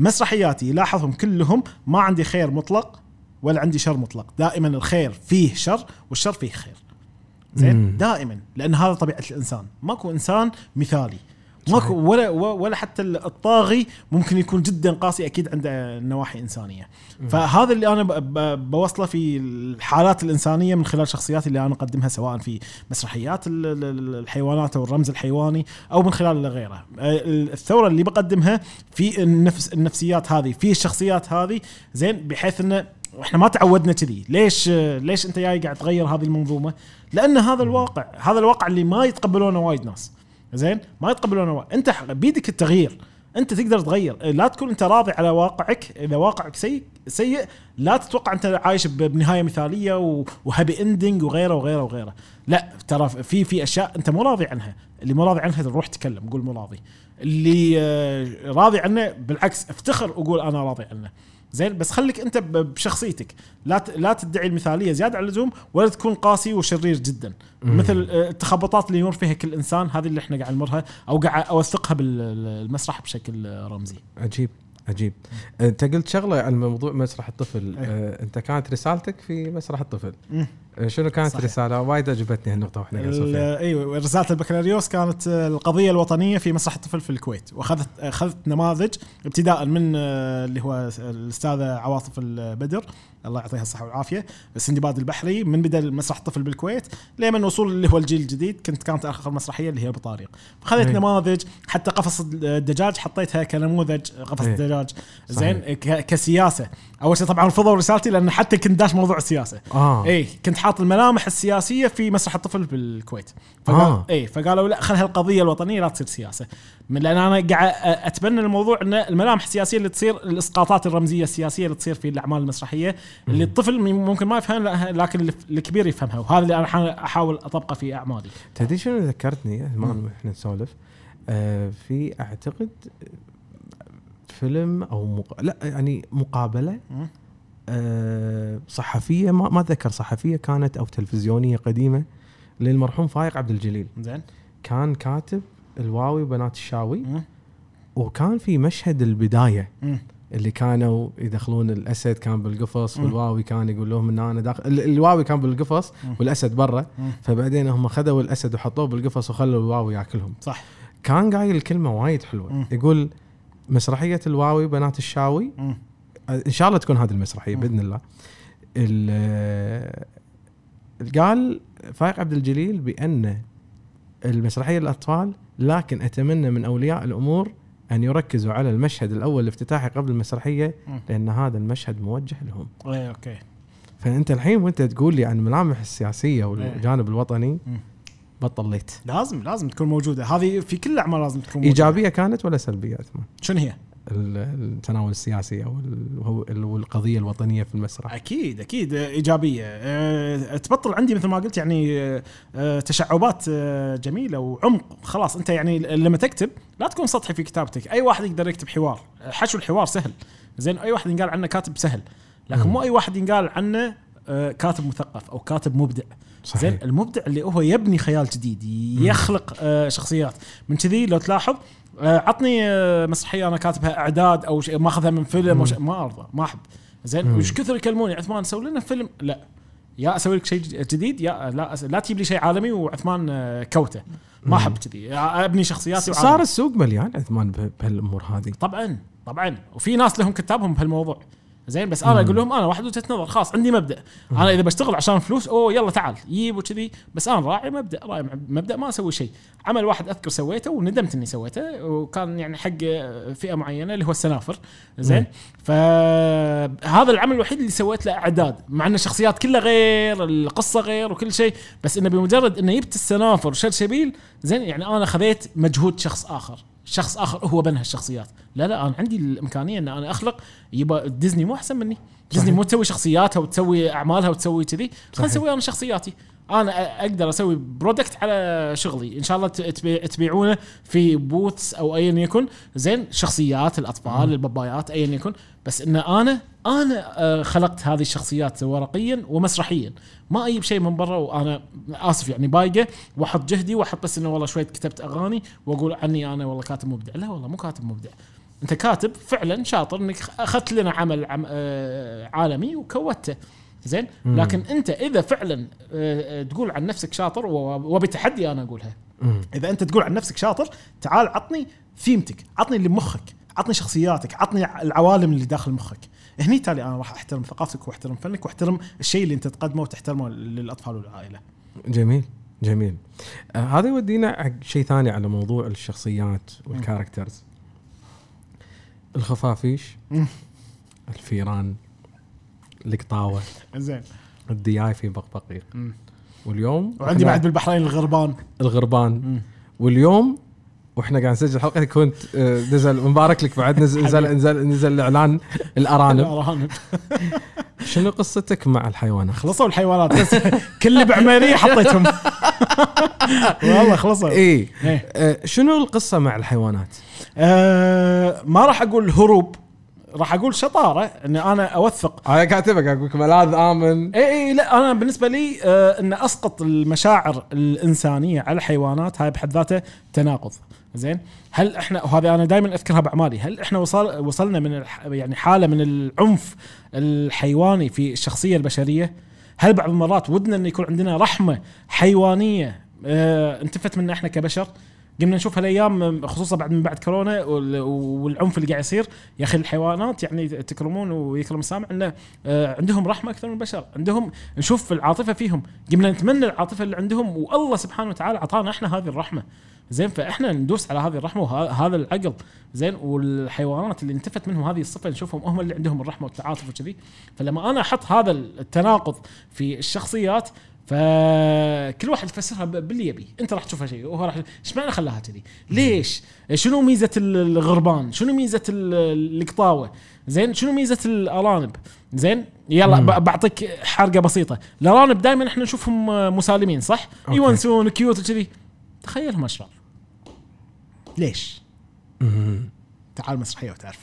مسرحياتي لاحظهم كلهم ما عندي خير مطلق ولا عندي شر مطلق. دائما الخير فيه شر والشر فيه خير. زين. دائما لأن هذا طبيعة الإنسان. ماكو إنسان مثالي. ماكو ولا ولا حتى الطاغي ممكن يكون جدا قاسي أكيد عنده نواحي إنسانية. فهذا اللي أنا بوصله في الحالات الإنسانية من خلال شخصياتي اللي أنا أقدمها سواء في مسرحيات ال- ال- ال- الحيوانات أو الرمز الحيواني أو من خلال غيره. الثورة اللي بقدمها في النفس النفسيات هذه في الشخصيات هذه زين بحيث انه إحنا ما تعودنا كذي. ليش ليش أنت جاي قاعد تغير هذه المنظومة؟ لأن هذا الواقع هذا الواقع اللي ما يتقبلونه وايد ناس. زين؟ ما يتقبلونه وايد. انت بيدك التغيير. انت تقدر تغير. لا تكون انت راضي على واقعك. اذا واقعك سيء سيء لا تتوقع انت عايش بنهاية مثالية و happy ending وغيره وغيره وغيره. لا ترى في في أشياء انت مو راضي عنها. اللي مو راضي عنها روح تكلم قول مو راضي. اللي آه، راضي عنه بالعكس افتخر وقول أنا راضي عنه. زين بس خليك انت بشخصيتك. لا لا تدعي المثالية زيادة عن اللزوم ولا تكون قاسي وشرير جدا. مثل آه، التخبطات اللي يمر فيها كل إنسان هذه اللي إحنا قاعد نمرها أو قاعد أوثقها بالمسرح بشكل آه، رمزي. عجيب عجيب. أنت قلت شغلة عن موضوع مسرح الطفل. إيه. آه، أنت كانت رسالتك في مسرح الطفل. مم. آه، شنو كانت صحيح. رساله وايد عجبتني هالنقطة وإحنا قاعد نسولف ال- فيها. أيوه رسالة البكالوريوس كانت آه، القضية الوطنية في مسرح الطفل في الكويت وأخذت أخذت نماذج ابتداء من آه، اللي هو الأستاذة عواطف البدر الله يعطيها الصحة والعافية السندباد البحري من بدأ مسرح الطفل بالكويت لمن وصول اللي هو الجيل الجديد كنت كانت آخر مسرحية اللي هي بطاريق فخذت أي. نماذج حتى قفص الدجاج حطيتها كنموذج قفص أي. الدجاج زين كسياسة أول شيء طبعا رفضوا رسالتي لأن حتى كنت داش موضوع السياسة آه اي كنت حاط الملامح السياسية في مسرح الطفل بالكويت. فقال آه. اي فقالوا لا خلها القضية الوطنية لا تصير سياسة. من لأن أنا قاعد أتبنى الموضوع إن الملامح السياسية اللي تصير الإسقاطات الرمزية السياسية اللي تصير في الأعمال المسرحية اللي الطفل ممكن ما يفهم لكن الكبير يفهمها. وهذا اللي أنا حا- أحاول أطبقه في أعمالي. تدري شنو ذكرتني؟ ما إحنا نسولف. آه في أعتقد فيلم أو مق... لأ يعني مقابلة صحفية ما ما أتذكر صحفية كانت أو تلفزيونية قديمة للمرحوم فايق عبد الجليل زين كان كاتب الواوي وبنات الشاوي. وكان في مشهد البداية. اللي كانوا يدخلون الأسد كان بالقفص. والواوي كان يقول لهم إن أنا داخل ال- الواوي كان بالقفص. والأسد برا. فبعدين هم خذوا الأسد وحطوه بالقفص وخلوا الواوي يأكلهم صح كان قايل كلمة وايد حلوة. يقول مسرحية الواوي بنات الشاوي. إن شاء الله تكون هذه المسرحية. بإذن الله ال- قال فايق عبد الجليل بأن المسرحية للأطفال لكن أتمنى من أولياء الأمور أن يركزوا على المشهد الأول الافتتاحي قبل المسرحية. لأن هذا المشهد موجه لهم اي أوكي فأنت الحين وأنت تقول لي عن الملامح السياسية والجانب الوطني مم. بطليت لازم لازم تكون موجودة هذه في كل الأعمال لازم تكون موجودة. إيجابية كانت ولا سلبية عثمان؟ شنو هي؟ ال- التناول السياسي أو ال- وهو- ال- والقضية الوطنية في المسرح. أكيد أكيد. إيجابية. أه تبطل عندي مثل ما قلت يعني أه آه، تشعبات أه جميلة وعمق. خلاص أنت يعني لما تكتب لا تكون سطحي في كتابتك. أي واحد يقدر يكتب حوار. حشو الحوار سهل. زين أي واحد ينقال عنه كاتب سهل. لكن. مو أي واحد ينقال عنه كاتب مثقف أو كاتب مبدع. زين صحيح المبدع اللي هو يبني خيال جديد يخلق آه شخصيات. من كذي لو تلاحظ آه عطني آه مسرحية أنا كاتبها إعداد أو شيء ماخذها من فيلم شيء. ما ارضى ما أحب. زين. وش كثر يكلموني؟ عثمان سوي لنا فيلم. لا. يا أسوي لك شيء جديد يا لا أس... لا تجيب لي شيء عالمي وعثمان آه، كوته. ما أحب كذي. أبني شخصياتي صار وعالمي. السوق مليان عثمان به- بهالأمور هذه. طبعا طبعا. وفي ناس لهم كتابهم بهالموضوع. زين بس أنا. أقول لهم أنا واحد وجهة نظر خلاص عندي مبدأ. أنا إذا بشتغل عشان فلوس أوه يلا تعال يجيب وكذي بس أنا راعي مبدأ راعي مبدأ ما أسوي شيء. عمل واحد أذكر سويته وندمت إني سويته وكان يعني حق فئة معينة اللي هو السنافر. زين. فهذا العمل الوحيد اللي سويت له إعداد مع إن الشخصيات كلها غير القصة غير وكل شيء بس إنه بمجرد إنه جبت السنافر وشرشبيل زين؟ يعني أنا خذيت مجهود شخص آخر. شخص آخر هو بنى الشخصيات لا لا أنا عندي الإمكانية إن أنا أخلق. يبقى ديزني مو أحسن مني. ديزني صحيح. مو تسوي شخصياتها وتسوي أعمالها وتسوي كذي. خلينا. نسوي أنا شخصياتي. أنا أقدر أسوي product على شغلي. إن شاء الله تبيعونه في booths أو ايا يكن. زين شخصيات الأطفال البابايات ايا يكن. بس إن أنا أنا آه، خلقت هذه الشخصيات ورقيا ومسرحيا. ما أجيب شيء من برا وأنا آسف يعني بايقة. وأحط جهدي وأحط بس إنه والله شوية كتبت أغاني وأقول عني أنا والله كاتب مبدع. لا والله مو كاتب مبدع. أنت كاتب فعلا شاطر إنك أخذت لنا عمل عم آه، عالمي وكوته. زين؟ مم. لكن انت إذا فعلا آه، آه، تقول عن نفسك شاطر وبتحدي أنا أقولها. مم. إذا أنت تقول عن نفسك شاطر تعال عطني ثيمتك عطني اللي بمخك عطني شخصياتك عطني العوالم اللي داخل مخك. هني تالي أنا راح أحترم ثقافتك وأحترم فنك وأحترم الشيء اللي أنت تقدمه وتحترمه للأطفال والعائلة. جميل جميل. آه هذا يودينا حق شيء ثاني على موضوع الشخصيات والكاركترز الخفافيش. الفيران. القطاوه زين الدياي في بقبقيق مم. واليوم وعندي بعد بالبحرين الغربان الغربان مم. واليوم وإحنا قاعد نسجل الحلقة كنت آه، نزل مبارك لك بعد نزل نزل نزل, نزل اعلان الأرانب الأرانب. شنو قصتك مع الحيوانات؟ خلصوا الحيوانات بس كل بعميريه حطيتهم والله خلصوا إي إيه. آه، شنو القصة مع الحيوانات؟ آه ما راح أقول هروب راح أقول شطاره إن أنا أوثق. أنا كاتبك أقول لك ملاذ آمن. اي اي لا أنا بالنسبة لي آه إن أسقط المشاعر الإنسانية على الحيوانات هاي بحد ذاته تناقض. زين؟ هل إحنا وهذه أنا دائما أذكرها بأعمالي هل إحنا وصل وصلنا من الح يعني حالة من العنف الحيواني في الشخصية البشرية؟ هل بعض المرات ودنا إن يكون عندنا رحمة حيوانية آه انتفت منا إحنا كبشر؟ قمنا نشوف هالايام خصوصا بعد من بعد كورونا وال- والعنف اللي قاعد يصير يا أخي الحيوانات يعني تكرمون ويكرم السامع إنه آه، عندهم رحمة أكثر من البشر عندهم نشوف العاطفة فيهم قمنا نتمنى العاطفة اللي عندهم والله سبحانه وتعالى أعطانا إحنا هذه الرحمة. زين فإحنا ندوس على هذه الرحمة وهذا العقل. زين والحيوانات اللي انتفت منهم هذه الصفة نشوفهم هم اللي عندهم الرحمة والتعاطف وكذي. فلما أنا أحط هذا التناقض في الشخصيات فكل واحد يفسرها باللي يبي. انت راح تشوفها شيء وهو راح إيش معنى خلاها كذي؟ ليش؟ شنو ميزة ال- الغربان؟ شنو ميزة ال- القطاوة؟ زين شنو ميزة الأرانب؟ زين يلا بعطيك حرقة بسيطة. الأرانب دائما إحنا نشوفهم مسالمين صح؟ أوكي. يونسون cute وكذي. تخيلهم اشرار ليش؟ مم. تعال مسرحية وتعرف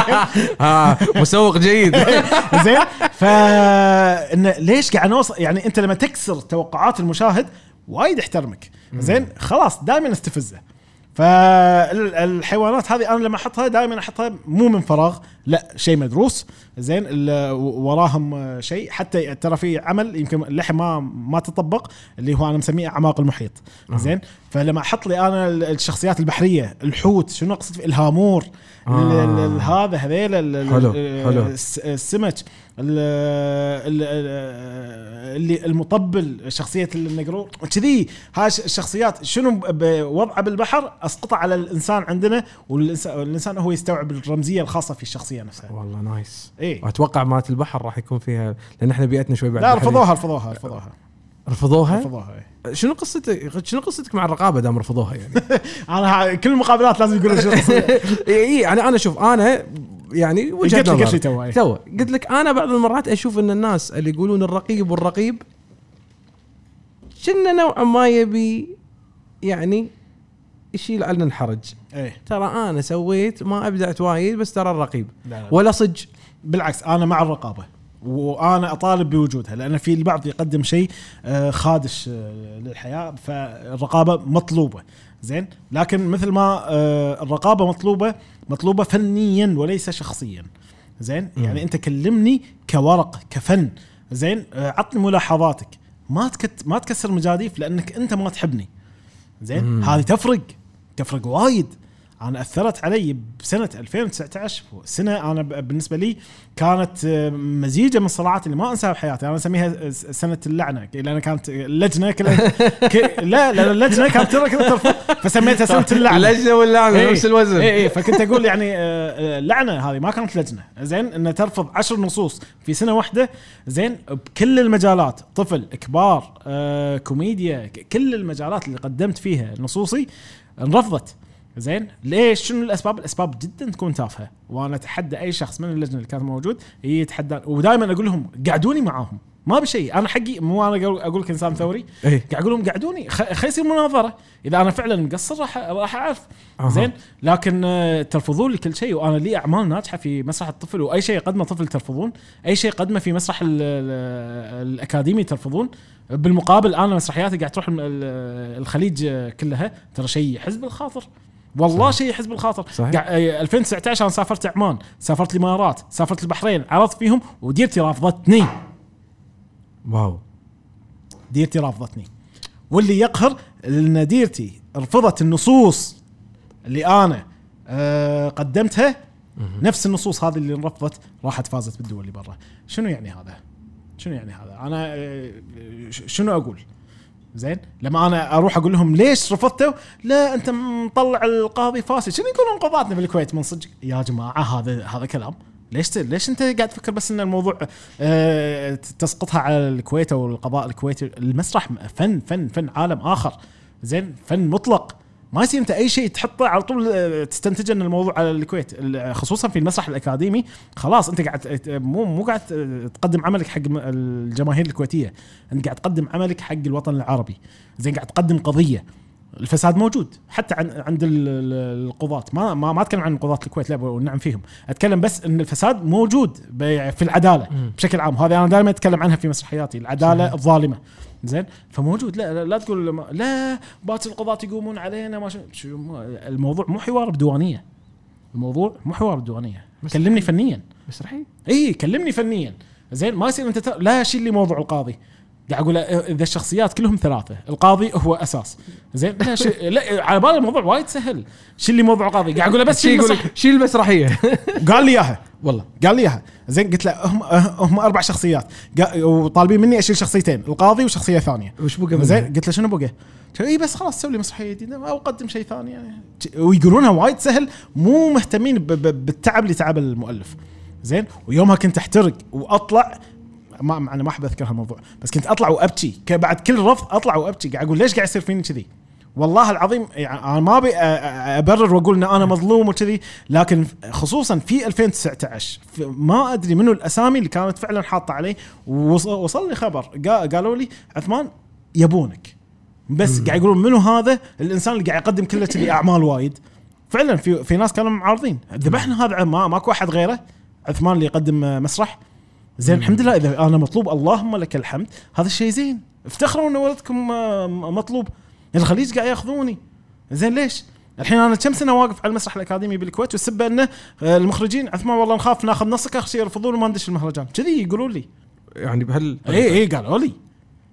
آه مسوق جيد. زين. فإن ليش قاعد نوصل يعني أنت لما تكسر توقعات المشاهد وايد يحترمك. زين. خلاص دائما استفزه. فالحيوانات هذه أنا لما أحطها دائما أحطها مو من فراغ لا شيء مدروس. زين وراهم شيء حتى ترى في عمل يمكن للحين ما ما تطبق اللي هو أنا مسميه أعماق المحيط أها. زين فلما أحط لي أنا ال- الشخصيات البحرية الحوت شنو أقصد؟ الهامور آه. هذا هذيل حلو، حلو. الس- السمك ال- ال- اللي المطبل شخصية النقرور كذي هاي الش- الشخصيات شنو بوضعه بالبحر أسقطه على الإنسان عندنا والإنسان هو يستوعب الرمزية الخاصة في الشخصية نفسها والله nice اي أتوقع مالت البحر راح يكون فيها لأن إحنا بيئتنا شوي بعد لا. رفضوها رفضوها رفضوها. رفضوها؟ رفضوها إي. شنو قصتك؟ شنو قصتك مع الرقابة دام رفضوها يعني؟ أنا كل المقابلات لازم يقولون شو القصة. اي اي يعني أنا شوف أنا يعني وجهة نظر لي تو. تو قلت لك أنا بعض المرات أشوف إن الناس اللي يقولون الرقيب والرقيب كنا نوعا ما يبي يعني يشيل عنا الحرج. إيه. ترى أنا سويت ما ابدعت وايد بس ترى الرقيب. لا لا. ولا صج بالعكس أنا مع الرقابة وأنا أطالب بوجودها لأن في البعض يقدم شيء آه، خادش آه، للحياة فالرقابة مطلوبة. زين؟ لكن مثل ما آه، الرقابة مطلوبة مطلوبة فنيا وليس شخصيا. زين. يعني أنت كلمني كورق كفن. زين؟ عطني ملاحظاتك. ما تكت ما تكسر مجاديف لأنك أنت ما تحبني. زين. هذه تفرق تفرق وايد. أنا أثرت علي بسنة 2019 سنة أنا بالنسبة لي كانت آه، مزيجة من الصراعات اللي ما أنساها بحياتي. أنا أسميها سنة اللعنة لأن كانت اللجنه كلها ك... لا لا اللجنة كانت ترى كذا ترفض فسميتها سنة اللعنة. اللجنه واللعنة إيه. نفس الوزن. اي اي فكنت أقول يعني آه، آه، اللعنه هذه ما كانت لجنة. زين ان ترفض عشر نصوص في سنة واحدة. زين بكل المجالات طفل كبار آه، كوميديا كل المجالات اللي قدمت فيها نصوصي انرفضت. زين؟ ليش؟ شنو الأسباب؟ الأسباب جدا تكون تافهة. وأنا أتحدى أي شخص من اللجنة اللي كان موجود يتحدى ودائما أقول لهم قعدوني معاهم. ما بشيء أنا حقي مو أنا أقول لك إنسان ثوري. إيه. قاعد أقول لهم قعدوني. خلي يصير مناظرة. إذا أنا فعلا مقصر راح راح أعرف. زين؟ لكن آه، ترفضون لي كل شيء. وأنا لي أعمال ناجحة في مسرح الطفل. وأي شيء قدمه طفل ترفضون. أي شيء قدمه في مسرح ال ال الأكاديمي ترفضون. بالمقابل أنا مسرحياتي قاعد تروح الخليج كلها. ترى شيء يحز بالخاطر والله. شيء يحز بالخاطر. صحيح. قاع- آه، 2019 أنا سافرت عمان سافرت الإمارات سافرت البحرين عرضت فيهم وديرتي رافضتني واو. ديرتي رافضتني واللي يقهر إن ديرتي رفضت النصوص اللي أنا أه قدمتها. نفس النصوص هذه اللي انرفضت راحت فازت بالدول اللي برا. شنو يعني هذا؟ شنو يعني هذا؟ أنا آه، شنو أقول؟ زين؟ لما أنا أروح أقول لهم ليش رفضتوا؟ لا أنت مطلع القاضي فاسد. شنو يقولون قضاتنا بالكويت من صدق؟ يا جماعة هذا هذا كلام. ليش. ليش أنت قاعد تفكر بس إن الموضوع آه تسقطها على الكويت أو القضاء الكويتي؟ المسرح فن فن فن عالم آخر. زين؟ فن مطلق. ما يصير أنت أي شيء تحطه على طول آه، تستنتج إن الموضوع على الكويت. ال- خصوصا في المسرح الأكاديمي خلاص أنت قاعد ت- مو مو قاعد تقدم عملك حق الجماهير الكويتية. أنت قاعد تقدم عملك حق الوطن العربي. زين قاعد تقدم قضية. الفساد موجود حتى عن عند ال- ال- القضاة. ما ما ما أتكلم عن قضاة الكويت لا والنعم فيهم. أتكلم بس إن الفساد موجود في العدالة مم. بشكل عام. هذه أنا دائما أتكلم عنها في مسرحياتي العدالة صحيح. الظالمة. زين؟ فموجود. لا لا, لا تقول ما- لا باكر القضاة يقومون علينا ما شو شو- مو- الموضوع مو حوار بديوانية. الموضوع مو حوار بديوانية. بس- كلمني فنيا. مسرحيه اي كلمني فنيا. زين؟ ما يصير أنت. لا شيل لي موضوع القاضي. قاعد أقول إذا الشخصيات كلهم ثلاثة القاضي هو أساس. زين لا, ش... لا على بالي الموضوع وايد سهل. شيل لي موضوع القاضي قاعد أقول له بس شي شيل يقول شيل المسرحيه قال لي إياها والله. قال لي إياها. زين قلت له هم هم أربع شخصيات. وطالبين مني أشيل شخصيتين القاضي وشخصية ثانية. وش بقى؟ زين قلت له شنو بقى؟ إي بس خلاص سوي لي مسرحيه جديدة أو قدم شيء ثاني يعني. ويقولونها وايد سهل مو مهتمين بالتعب اللي تعب المؤلف. زين ويومها كنت أحترق وأطلع ما أنا ما أحب أذكر هالموضوع. بس كنت أطلع وأبكي. بعد كل رفض أطلع وأبكي. قاعد أقول ليش قاعد يصير فيني كذي؟ والله العظيم يعني أنا ما أبي أبرر وأقول إن أنا مظلوم وكذي. لكن خصوصا في 2019 في- ما أدري منو الأسامي اللي كانت فعلا حاطة علي. ووص- وصل لي خبر. قا- قالوا لي عثمان يبونك. بس قاعد يقولون منو هذا؟ الإنسان اللي قاعد يقدم كله كذي أعمال وايد. فعلا في في ناس كانوا معارضين. ذبحنا هذا ما ماكو أحد غيره. عثمان اللي يقدم مسرح. زين الحمد لله إذا أنا مطلوب اللهم لك الحمد. هذا الشيء زين. افتخروا إن ولدكم آه، مطلوب. الخليج قاعد ياخذوني. زين ليش؟ الحين أنا كم سنة واقف على المسرح الأكاديمي بالكويت والسبه إنه آه، المخرجين عثمان والله نخاف ناخذ نصك اخر شيء يرفضون وما ندش المهرجان. كذي يقولون لي. يعني بهال اي اي قالوا لي.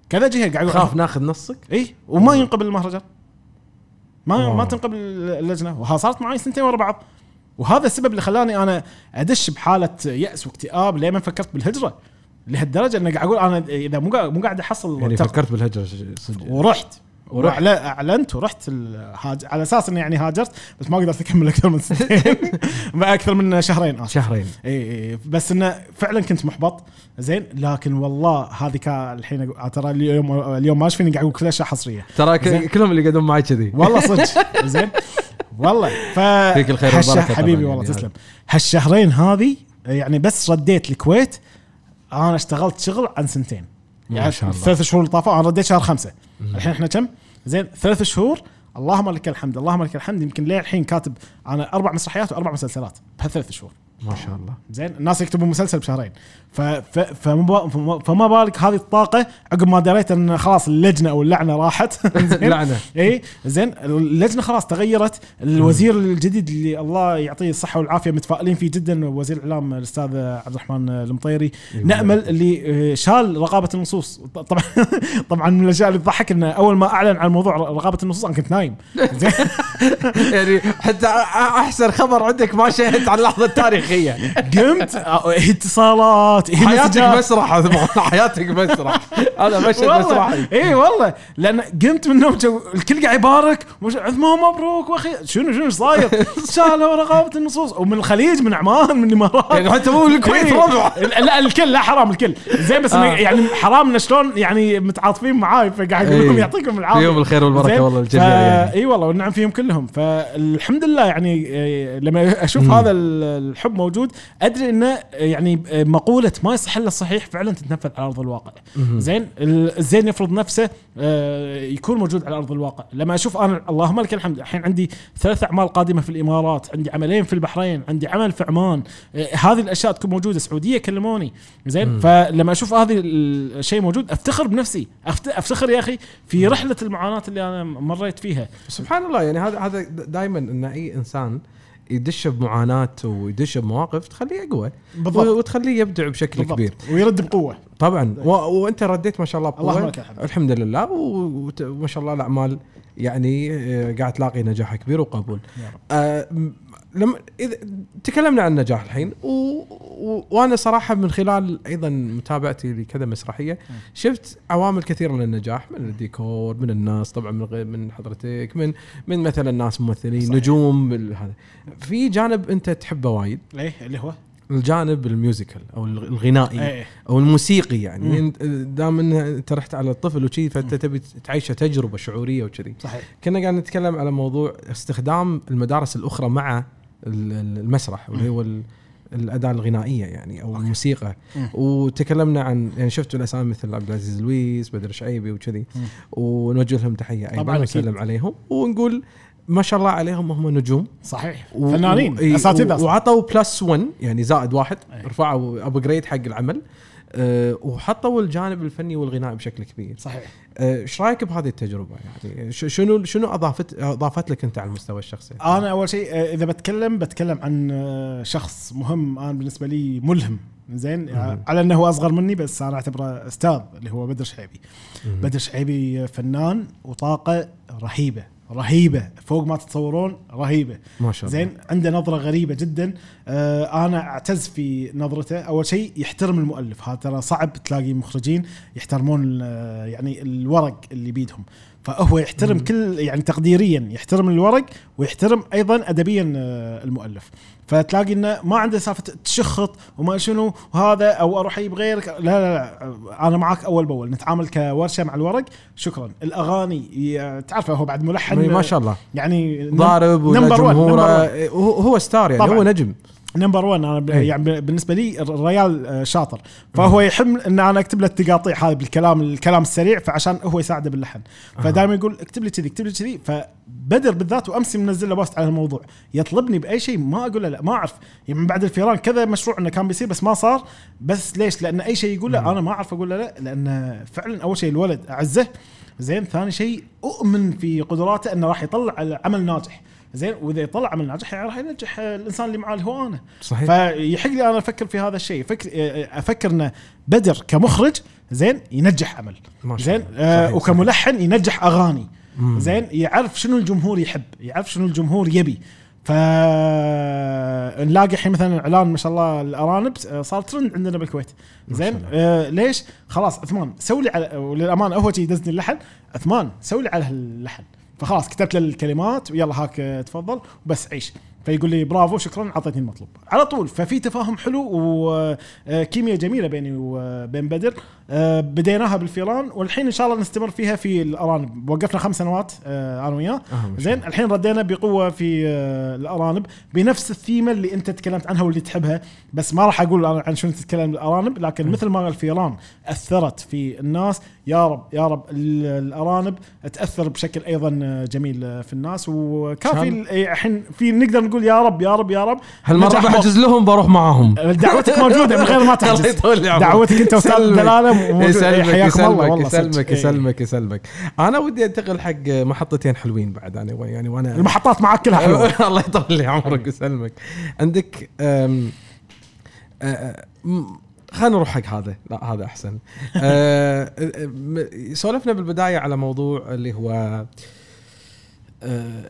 كذا جهة قاعد خاف ناخذ نصك؟ اي وما ينقبل المهرجان. ما أوه. ما تنقبل اللجنة. وها صارت معي سنتين ورا بعض. وهذا السبب اللي خلاني أنا أدش بحالة يأس واكتئاب لين ما فكرت بالهجرة لهالدرجة إني قاعد أقول أنا إذا مو مو قاعد أحصل يعني تق- فكرت بالهجرة صدق. ورحت ورحت. أعلنت ورحت الهاج... على أساس إني يعني هاجرت بس ما قدرت أكمل أكثر من سنتين. أكثر من شهرين آسف. شهرين. إي إي بس إنه فعلا كنت محبط زين لكن والله هذه كان الحين أقول- ترى اليوم اليوم ما فيني قاعد أقول كل أشياء حصرية. ترى. كلهم اللي قاعدون معي كذي. والله صدق. زين. والله. ف فيك الخير طبعاً حبيبي يعني والله. تسلم. هالشهرين هذه يعني بس رديت الكويت. أنا اشتغلت شغل عن سنتين. يعني. الثلاث شهور اللي طافوا أنا رديت شهر خمسة. الحين إحنا كم؟ زين ثلاث شهور. اللهم لك الحمد اللهم لك الحمد. يمكن ليه الحين كاتب أنا أربع مسرحيات وأربع مسلسلات بهالثلاث شهور. ما شاء الله. زين الناس يكتبون مسلسل بشهرين. ف ف فما فما- بالك هذه الطاقة عقب ما دريت إن خلاص اللجنة أو اللعنة راحت؟ لعنه إي زين. اللجنة خلاص تغيرت. الوزير الجديد اللي الله يعطيه الصحة والعافية متفائلين فيه جدا وزير الإعلام الأستاذ عبد الرحمن المطيري نأمل اللي آه، شال رقابة النصوص. طبعا طبعا من الأشياء اللي تضحك انه أول ما أعلن عن موضوع رقابة النصوص أنا كنت نايم. يعني حتى أحسن خبر عندك ما شهدت عن اللحظة التاريخيه قمت آه، اتصالات حياتك. مسرح حياتك مسرح هذا مشهد والله مسرحي اي والله لأن قمت من النوم الكل قاعد يبارك عثمان مبروك وأخي شنو شنو صاير؟ شالوا رقابة النصوص ومن الخليج من عمان من الإمارات يعني حتى مو الكويت إيه. ربع لا الكل لا حرام الكل زين بس آه. يعني حرام إنه شلون يعني متعاطفين معاي فقاعد أقول لهم إيه. يعطيكم العافية فيهم الخير والبركة زين؟ والله الجميع يعني. إي والله والنعم فيهم كلهم فالحمد لله يعني إيه، لما أشوف. هذا ال- الحب موجود أدري إنه يعني مقولة ما يصح إلا الصحيح فعلا تتنفذ على أرض الواقع. زين ال- الزين يفرض نفسه آه، يكون موجود على أرض الواقع لما أشوف أنا اللهم لك الحمد الحين عندي ثلاث أعمال قادمة في الإمارات عندي عملين في البحرين عندي عمل في عمان آه، هذه الأشياء تكون موجودة سعوديه كلموني زين. فلما أشوف هذا الشيء موجود أفتخر بنفسي أفت- أفتخر يا أخي في رحلة المعاناة اللي أنا مريت فيها سبحان الله يعني هذا هذا دائما إن أي إنسان يدش بمعاناة ويدش بمواقف تخليه أقوى. بالضبط. وتخليه يبدع بشكل بالضبط. كبير. ويرد بقوة. طبعا. و... وأنت رديت ما شاء الله بقوة. اللهم لك الحمد. لله. وما شاء الله الأعمال يعني آه، قاعد تلاقي نجاح كبير وقبول. رب. آه، لما إذا تكلمنا عن النجاح الحين و... و... وأنا صراحة من خلال أيضا متابعتي لكذا مسرحية شفت عوامل كثيره للنجاح من الديكور من الناس طبعا من غير من حضرتك من من مثلا ناس ممثلين صحيح. نجوم هذا. في جانب أنت تحبه وايد. إيه اللي هو؟ الجانب ال musical أو الغنائي إيه أو الموسيقي. يعني. دام ان أنت رحت على الطفل وشي فأنت تبي تعيشه تجربة شعورية وكذي. صحيح. كنا قاعد نتكلم على موضوع استخدام المدارس الأخرى مع المسرح واللي هو ال- الاداه الغنائية يعني أو أوكي. الموسيقى. وتكلمنا عن يعني شفتوا الأسامي مثل عبد العزيز لويس بدر شعيبي وكذي. ونوجه لهم تحية أيضا. ونسلم عليهم ونقول ما شاء الله عليهم هم نجوم صحيح و- فنانين أساتذة. وعطوا plus one يعني زائد واحد أي. رفعوا upgrade حق العمل أه وحطوا الجانب الفني والغنائي بشكل كبير. صحيح. أه، إيش رأيك بهذه التجربة؟ يعني شنو شنو اضافت أضافت لك أنت على المستوى الشخصي؟ أنا أول شيء آه، إذا بتكلم بتكلم عن آه، شخص مهم أنا بالنسبة لي ملهم. زين؟ مهم. على إنه هو أصغر مني بس أنا أعتبره أستاذ اللي هو بدر شعيبي. بدر شعيبي فنان وطاقة رهيبة. رهيبة فوق ما تتصورون رهيبة. ما شاء الله. زين عنده نظرة غريبة جدا. آه أنا أعتز في نظرته. أول شيء يحترم المؤلف. هذا ترى صعب تلاقي مخرجين يحترمون يعني الورق اللي بيدهم فهو يحترم مم. كل يعني تقديريا يحترم الورق ويحترم أيضا ادبيا آه المؤلف. فتلاقي إنه ما عنده سالفة تشخط وما شنو وهذا أو أروح أجيب غيرك. لا لا لا أنا معاك أول بأول. نتعامل كورشة مع الورق. شكرا. الأغاني تعرفه هو بعد ملحن ما شاء الله. يعني ضارب ولا number one، جمهوره هو ستار يعني طبعاً. هو نجم. number 1 أنا أي. يعني بالنسبة لي الريال آه، شاطر. فهو يحب إن أنا أكتب له التقاطيع هذه بالكلام الكلام السريع فعشان هو يساعده باللحن. فدائما يقول اكتب لي كذي اكتب لي كذي. فبدر بالذات وامس منزل له post على الموضوع. يطلبني بأي شيء ما أقول له لا ما أعرف. يعني من بعد الفيران كذا مشروع إنه كان بيصير بس ما صار. بس ليش؟ لأن أي شيء يقول له أنا ما أعرف أقول له لا لأن فعلا أول شيء الولد أعزه. زين ثاني شيء أؤمن في قدراته إنه راح يطلع عمل ناجح. زين وإذا يطلع عمل ناجح راح ينجح الإنسان اللي معاه اللي هو أنا. صحيح. فيحق لي أنا أفكر في هذا الشيء. فكر أفكر انه بدر كمخرج زين ينجح عمل. زين. آه وكملحن ينجح أغاني. مم. زين يعرف شنو الجمهور يحب يعرف شنو الجمهور يبي. ف نلاقي الحين مثلا إعلان ما شاء الله الأرانب آه، صار ترند عندنا بالكويت. زين. آه ليش؟ خلاص عثمان سوي لي على وللأمانة هو يدزني اللحن. عثمان سوي لي على اللحن فخلاص كتبت له الكلمات ويلا هاك تفضل وبس عيش. فيقول لي برافو شكرا اعطيتني المطلوب. على طول ففي تفاهم حلو وكيمياء جميلة بيني وبين بدر. آه، بديناها بالفيران والحين إن شاء الله نستمر فيها في الأرانب. وقفنا خمس سنوات آه، أنا وياه. آه، زين. الحين ردينا بقوة في آه، الأرانب. بنفس الثيمة اللي أنت تكلمت عنها واللي تحبها بس ما راح أقول عن شنو تتكلم الارانب لكن مثل ما الفيران أثرت في الناس. يا رب يا رب ال- الأرانب تأثر بشكل أيضا آه، جميل آه، في الناس. وكان في ال- إيه، الحين في نقدر نقول يا رب يا رب يا رب هالمرة بحجز لهم بروح معاهم دعوتك موجودة من غير ما تحجز. دعوتك أنت يسلمك. دلاله. يسلمك يسلمك. يسلمك إيه. يسلمك يسلمك أنا ودي أنتقل حق محطتين حلوين بعد أنا يعني وأنا المحطات معك كلها حلوة الله يطول لي عمرك ويسلمك عندك خلينا نروح حق هذا لا هذا أحسن سولفنا بالبداية على موضوع اللي هو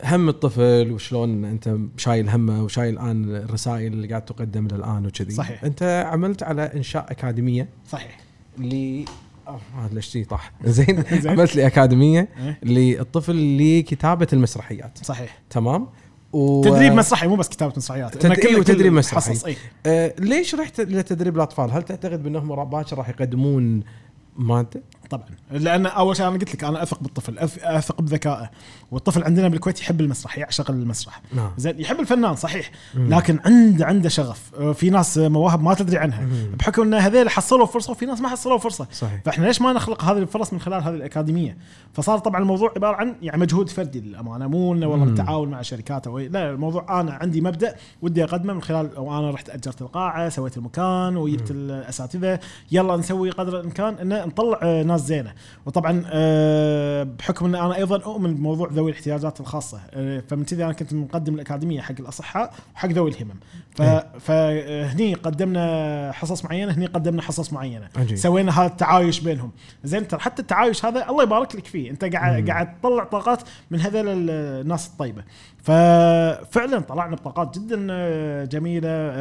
هم الطفل وشلون انت شايل همه وشايل الآن الرسائل اللي قاعد تقدم له الان وكذي صحيح. انت عملت على إنشاء أكاديمية صحيح ل آه، هذا ليش شي طاح زين. عملت لي أكاديمية إيه. للطفل لكتابة المسرحيات صحيح تمام و... تدريب مسرحي مو بس كتابة مسرحيات تدريب- إنه كل- وتدريب مسرحي. حصص اي آه ليش رحت لتدريب الأطفال؟ هل تعتقد بأنهم باكر راح يقدمون مادة؟ طبعا. لأن أول شيء أنا قلت لك أنا أثق بالطفل أثق بذكائه. والطفل عندنا بالكويت يحب المسرح يعشق المسرح. نعم. زين يحب الفنان صحيح. مم. لكن عنده عنده شغف. آه، في ناس مواهب ما تدري عنها. مم. بحكم إن هذول حصلوا فرصة وفي ناس ما حصلوا فرصة. صحيح. فإحنا ليش ما نخلق هذه الفرص من خلال هذه الأكاديمية؟ فصار طبعا الموضوع عبارة عن يعني مجهود فردي للأمانة. مو إنه والله. بالتعاون مع شركات أو لا الموضوع أنا عندي مبدأ ودي أقدمه من خلال أو أنا رحت أجرت القاعة سويت المكان وجبت الأساتذة. يلا نسوي قدر الإمكان إن نطلع آه، ناس زينة. وطبعا آه، بحكم إن أنا أيضا أؤمن بموضوع ذوي الاحتياجات الخاصة آه، فمن كذا أنا كنت مقدم الأكاديمية حق الأصحاء وحق ذوي الهمم. ف- إيه. فهني قدمنا حصص معينة هني قدمنا حصص معينة. عجيب. سوينا هذا التعايش بينهم. زين ترى حتى التعايش هذا الله يبارك لك فيه. أنت قاعد. قاعد تطلع طاقات من هذول الناس الطيبة. ففعلا طلعنا بطاقات جدا آه، جميلة.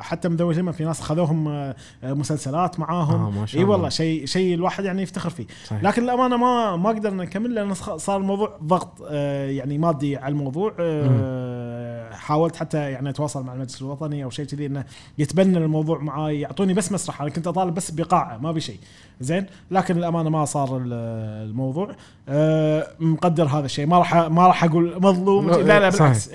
حتى من ذوي الهمم في ناس خذوهم مسلسلات معاهم. آه، إي الله. والله شيء شيء الواحد يعني يفتخر فيه. صحيح. لكن الأمانة ما ما قدرنا نكمل لأن صار الموضوع ضغط آه، يعني مادي على الموضوع آه، حاولت حتى يعني أتواصل مع المجلس الوطني أو شيء كذي إنه يتبنى الموضوع معاي يعطوني بس مسرح أنا كنت أطالب بس بقاعة ما بشيء زين؟ لكن الأمانة ما صار ال- الموضوع. أه مقدر هذا الشيء. ما راح ما راح أقول مظلوم لا، لا لا. بالعكس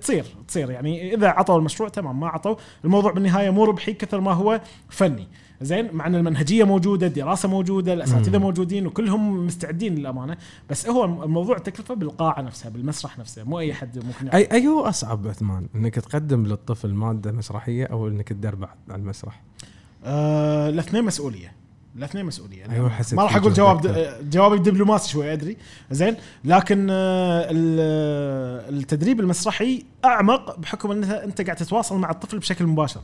تصير تصير. يعني إذا عطوا المشروع تمام. ما عطوا الموضوع بالنهاية مو ربحي كثر ما هو فني. زين مع إن المنهجية موجودة الدراسة موجودة الأساتذة. موجودين وكلهم مستعدين للأمانة. بس هو الموضوع التكلفه بالقاعة نفسها بالمسرح نفسه مو أي حد ممكن اي أي هو أصعب عثمان إنك تقدم للطفل مادة مسرحية أو إنك تدربه على المسرح؟ آه الاثنين مسؤولية الاثنين مسؤولية. أيوة، حسيت ما راح أقول جواب. جوابي دبلوماسي شوي أدري. زين لكن ال- التدريب المسرحي أعمق بحكم انها أنت قاعد تتواصل مع الطفل بشكل مباشر.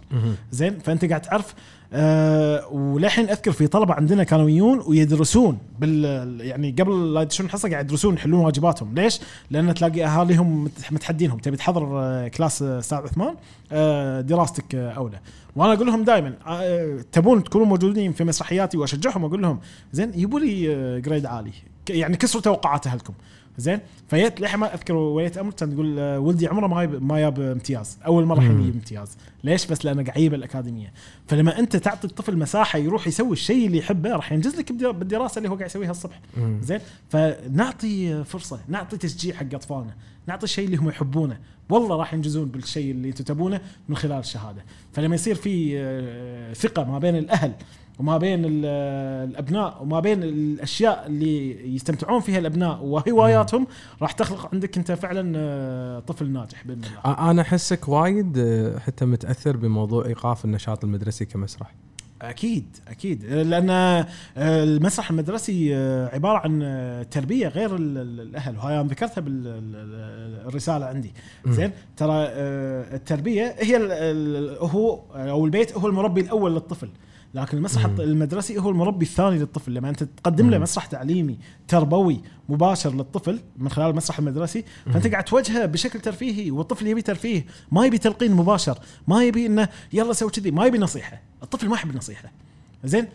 زين؟ فأنت قاعد تعرف آه وللحين أذكر في طلبة عندنا كانوا يجون ويدرسون بال يعني قبل لا يدشون الحصه قاعد يدرسون يحلون واجباتهم. ليش؟ لأن تلاقي أهاليهم مت- متحدينهم. تبي تحضر آه، كلاس آه، أستاذ عثمان آه، دراستك آه، أولى. وأنا أقول لهم دائما تبون تكونوا موجودين في مسرحياتي وأشجعهم أقول لهم زين يبوا لي آه، grade عالي. يعني كسروا توقعات اهلكم زين؟ فيت للحين ما أذكر ولية أمر كان تقول آه، ولدي عمره ما يب- ما جاب امتياز. أول مرة الحين. يجيب امتياز ليش؟ بس لأنه قاعد يجيب الأكاديمية. فلما أنت تعطي الطفل مساحة يروح يسوي الشيء اللي يحبه راح ينجز لك بالدرا- بالدراسة اللي هو قاعد يسويها الصبح. زين؟ فنعطي فرصة نعطي تشجيع حق أطفالنا. نعطي الشيء اللي هم يحبونه. والله راح ينجزون بالشيء اللي أنتم تبونه من خلال الشهادة. فلما يصير في آه، ثقة ما بين الأهل وما بين ال- الأبناء وما بين الأشياء اللي يستمتعون فيها الأبناء وهواياتهم راح تخلق عندك أنت فعلا آه، طفل ناجح بإذن الله. أنا أحسك وايد آه، حتى متأثر بموضوع إيقاف النشاط المدرسي كمسرح. أكيد أكيد. لأن آه، المسرح المدرسي عبارة عن تربية غير ال- ال- الأهل. وهاي أنا ذكرتها بالرساله عندي. زين؟ ترى التربية هي هو أو البيت هو المربي الأول للطفل. لكن المسرح مم. المدرسي هو المربي الثاني للطفل لما أنت تقدم له. مسرح تعليمي تربوي مباشر للطفل من خلال المسرح المدرسي فأنت قاعد توجهه بشكل ترفيهي والطفل يبي ترفيه ما يبي تلقين مباشر ما يبي إنه يلا سوي كذي ما يبي نصيحة الطفل ما يحب النصيحه زين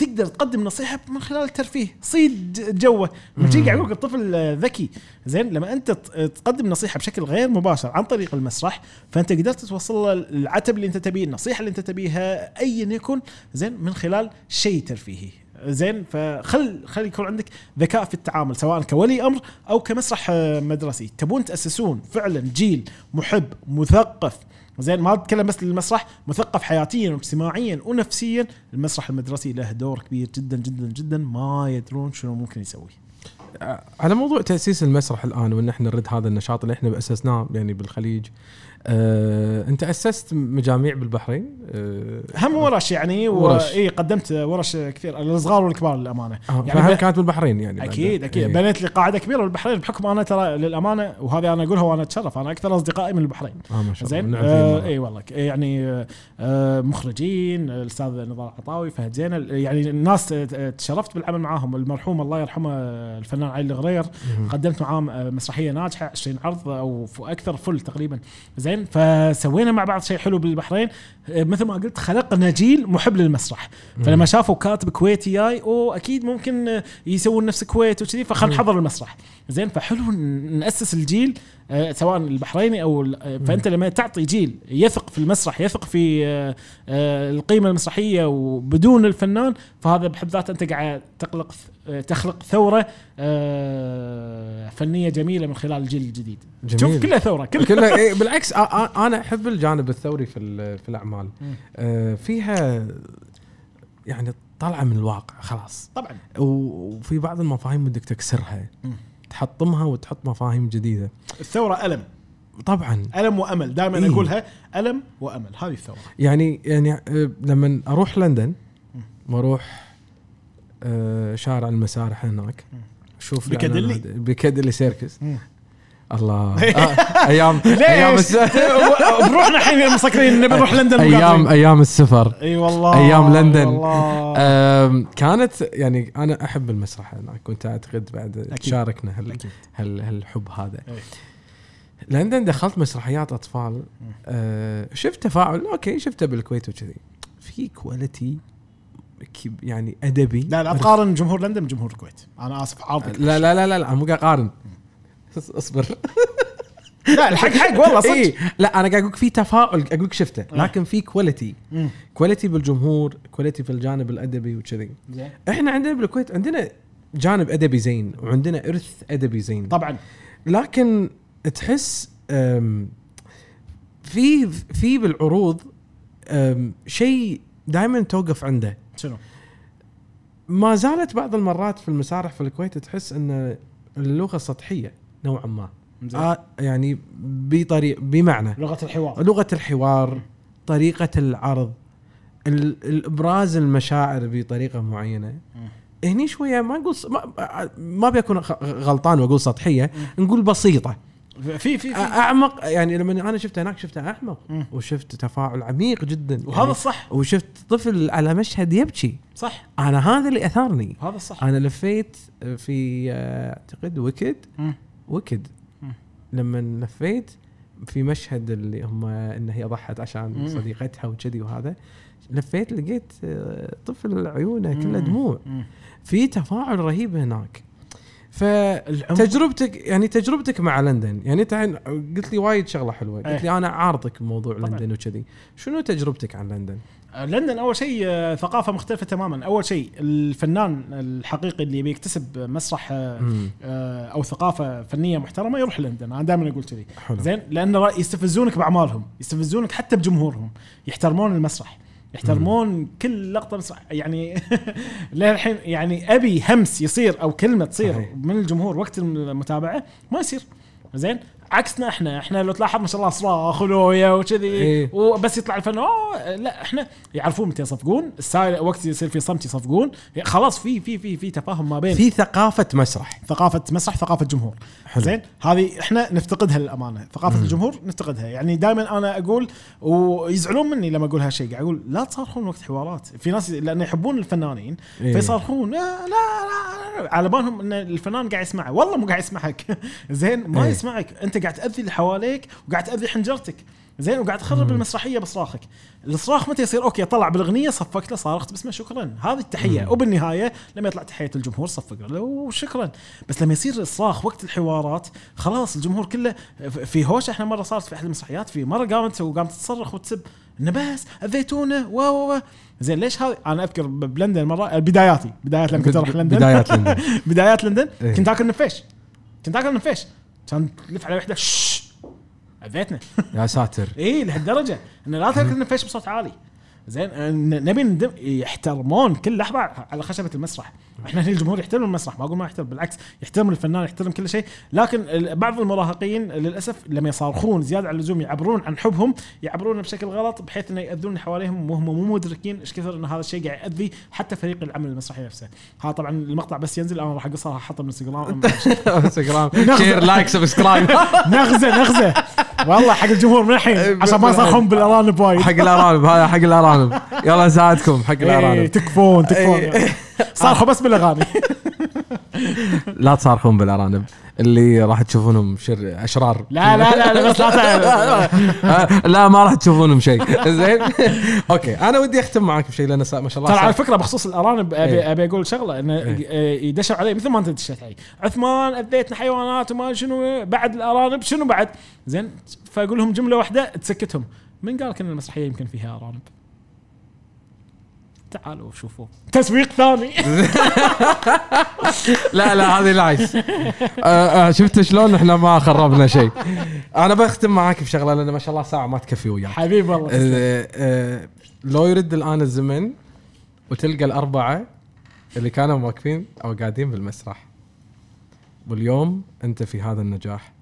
تقدر تقدم نصيحة من خلال الترفيه. صيد جوه. قاعد أقول لك الطفل ذكي. زين لما أنت تقدم نصيحة بشكل غير مباشر عن طريق المسرح فأنت قدرت توصل له العتب اللي أنت تبيه النصيحة اللي أنت تبيها ايا يكن زين من خلال شيء ترفيهي. زين فخل خلي يكون عندك ذكاء في التعامل سواء كولي أمر أو كمسرح آه، مدرسي. تبون تأسسون فعلا جيل محب مثقف زين ما أتكلم بس للمسرح مثقف حياتيا واجتماعيا ونفسيا المسرح المدرسي له دور كبير جدا جدا جدا ما يدرون شنو ممكن يسوي. على موضوع تأسيس المسرح الآن وإن إحنا نرد هذا النشاط اللي إحنا اسسناه يعني بالخليج آه، أنت أسست مجاميع بالبحرين آه، هم ورش يعني ورش. إي قدمت ورش كثير الصغار والكبار للأمانة آه، يعني فهم ب- كانت بالبحرين يعني. أكيد أكيد إيه. بنيت لي قاعدة كبيرة بالبحرين بحكم أنا ترى للأمانة وهذه أنا أقولها وأنا أتشرف أنا أكثر أصدقائي من البحرين آه ما شاء الله زين نعم آه. إي والله يعني آه، آه مخرجين الأستاذ نضال عطاوي فهد زينل يعني الناس آه، آه، تشرفت بالعمل معاهم المرحوم الله يرحمه آه، الفنان علي الغرير. قدمت معاه آه، مسرحية ناجحة 20 عرض أو أكثر فل تقريبا. زين فسوينا مع بعض شيء حلو بالبحرين. آه، مثل ما قلت خلقنا جيل محب للمسرح. فلما شافوا كاتب كويتي جاي أو أكيد ممكن آه، يسوون نفس الكويت وكذي فخل نحضر المسرح. زين فحلو نأسس الجيل. سواء البحريني أو آه، فأنت لما تعطي جيل يثق في المسرح يثق في آه، آه، القيمة المسرحية وبدون الفنان فهذا بحد ذاته أنت قاعد تخلق آه، تخلق ثورة آه، فنية جميلة من خلال الجيل الجديد جميل. شوف كلها ثورة كلها كلها إيه بالعكس أنا أحب الجانب الثوري في في الأعمال. آه، فيها يعني طالعة من الواقع خلاص طبعا وفي بعض المفاهيم بدك تكسرها. تحطمها وتحط مفاهيم جديدة الثورة ألم طبعا ألم وأمل دائما إيه. أقولها ألم وأمل هذه الثورة يعني يعني آه، لما أروح لندن وأروح آه، شارع المسارح هناك. أشوف بيكاديلي؟ الإعلانات- Piccadilly Circus. الله. آه، أيام أيام بروحنا الحين مسكرين نبي نروح لندن أيام. أيام السفر. أي والله أيام لندن. والله. كانت يعني أنا أحب المسرح هناك كنت أعتقد بعد أكيد. تشاركنا هال أكيد. هال هالحب هذا. لندن دخلت مسرحيات أطفال. أه شفت تفاعل. أوكي شفته بالكويت وكذي. في quality يعني أدبي. لا لا تقارن جمهور لندن بجمهور الكويت. أنا آسف عارضك لا لا لا لا, لا مو قاعد أقارن. أصبر. لا الحق حق والله صدق. اي لا أنا قاعد أقول في تفاؤل أقول لك شفته. آه. لكن في quality. quality بالجمهور quality في الجانب الأدبي وكذي. إحنا عندنا بالكويت عندنا جانب أدبي زين وعندنا إرث أدبي زين. طبعا. لكن تحس في في بالعروض شيء دائما توقف عنده. شنو؟ ما زالت بعض المرات في المسارح في الكويت تحس إن اللغة سطحية. نوعا ما. آه يعني بطريق بمعنى لغة الحوار. لغة الحوار طريقة العرض ال- الابراز المشاعر بطريقة معينة. هني شوية ما نقول ما, ما بيكون غلطان وأقول سطحية نقول بسيطة. في في في أعمق يعني لما أنا شفته هناك شفته أعمق. وشفت تفاعل عميق جدا. وهذا يعني الصح. وشفت طفل على مشهد يبكي. صح. أنا هذا اللي أثارني. هذا الصح. أنا لفيت في آه، أعتقد ويكد مم. لما لفيت في مشهد اللي هم إن هي ضحت عشان. صديقتها وكذي وهذا لفيت لقيت آه، طفل عيونه مم. كله دموع. في تفاعل رهيب هناك. فتجربتك يعني تجربتك مع لندن يعني انت قلت لي وايد شغلة حلوة قلت إيه. لي أنا عارضك بموضوع. لندن وكذي شنو تجربتك عن لندن لندن أول شيء آه، ثقافة مختلفة تماما. أول شيء الفنان الحقيقي اللي يبي يكتسب مسرح آه، مم. آه، أو ثقافة فنية محترمة يروح لندن. أنا دائما أقول كذي. زين؟ لأن يستفزونك بأعمالهم يستفزونك حتى بجمهورهم. يحترمون المسرح يحترمون كل لقطة مسرح. يعني للحين يعني أبي همس يصير أو كلمة تصير صحيح. من الجمهور وقت المتابعة ما يصير. زين؟ عكسنا إحنا إحنا لو تلاحظ ما شاء الله صراخ ولويا وكذي. إيه. وبس يطلع الفن اوه لا إحنا يعرفون متى يصفقون وقت يصير في صمت يصفقون. خلاص في في في في تفاهم ما بين في ثقافة مسرح. ثقافة مسرح ثقافة جمهور. حلو. زين؟ هذه إحنا نفتقدها للأمانة. ثقافة مم. الجمهور نفتقدها. يعني دائما أنا أقول ويزعلون مني لما أقول هالشيء. قاعد أقول لا تصارخون وقت حوارات. في ناس لأن يحبون الفنانين إيه. فيصارخون. لا لا لا, لا. على بالهم إن الفنان قاعد يسمعه. والله مو قاعد يسمعك. زين؟ ما إيه. يسمعك. أنت قاعد تأذي اللي حواليك وقاعد تأذي حنجرتك. زين وقاعد تخرب المسرحية بصراخك. الصراخ متى يصير؟ أوكي طلع بالأغنية صفقت له صارخت باسمه شكرا. هذه التحية. مم. وبالنهاية لما يطلع تحية الجمهور صفق له وشكرا. بس لما يصير الصراخ وقت الحوارات خلاص الجمهور كله في هوش. إحنا مرة صارت في أحد المسرحيات في مرة قامت وقامت تصرخ وتسب. إنه بس اذيتونا و و و زين ليش هذا أنا أذكر بلندن مرة بداياتي. بدايات لما كنت أروح لندن. بدايات لندن. بدايات لندن. إيه. كنت آكل نفيش. كنت آكل نفيش. كان تلف على وحدة اذيتنا يا ساتر. اي لهالدرجة. انه لا تاكل نفيش بصوت عالي. زين نبي يحترمون كل لحظة على خشبة المسرح. إحنا هنا الجمهور يحترم المسرح؟ ما أقول ما يحترم بالعكس يحترم الفنان يحترم كل شيء. لكن بعض المراهقين للأسف لما يصارخون زيادة عن اللزوم يعبرون عن حبهم يعبرون بشكل غلط بحيث إنه يأذون اللي حواليهم وهم مو مدركين إيش كثر إن هذا الشيء قاعد ياذي حتى فريق العمل المسرحي نفسه. ها طبعا المقطع بس ينزل أنا راح أقصها راح احطه بالانستغرام انستغرام share like subscribe نغزة نغزة. والله حق الجمهور من الحين عشان ما يصرخون بالأرانب وايد. حق الأرانب هذا حق الأرانب. يلا نساعدكم حق إيه الأرانب. تكفون تكفون. إيه. صارخوا بس بالأغاني. لا تصارخون بالأرانب. اللي راح تشوفونهم شر أشرار. لا لا لا, لا بس لا تعرف. لا ما راح تشوفونهم شيء. زين؟ أوكي أنا ودي أختم معاك بشيء لأن ما شاء الله ترى على فكرة بخصوص الأرانب ابي إيه. أبي أقول شغلة إنه إيه. آه، يدشوا علي مثل ما أنت دشيت علي. عثمان اذيتنا حيوانات وما شنو بعد الأرانب شنو بعد؟ زين فأقول لهم جملة واحدة تسكتهم. من قال لك إن المسرحية يمكن فيها أرانب؟ تعالوا شوفوا. تسويق ثاني. لا لا هذه لايس آه، آه، شفت شلون إحنا ما خربنا شيء. أنا بختم معاك بشغلة لأن ما شاء الله ساعة ما تكفي وياك. حبيب. آه، آه، لو يرد الآن الزمن وتلقى الأربعة اللي كانوا واقفين أو قاعدين بالمسرح واليوم أنت في هذا النجاح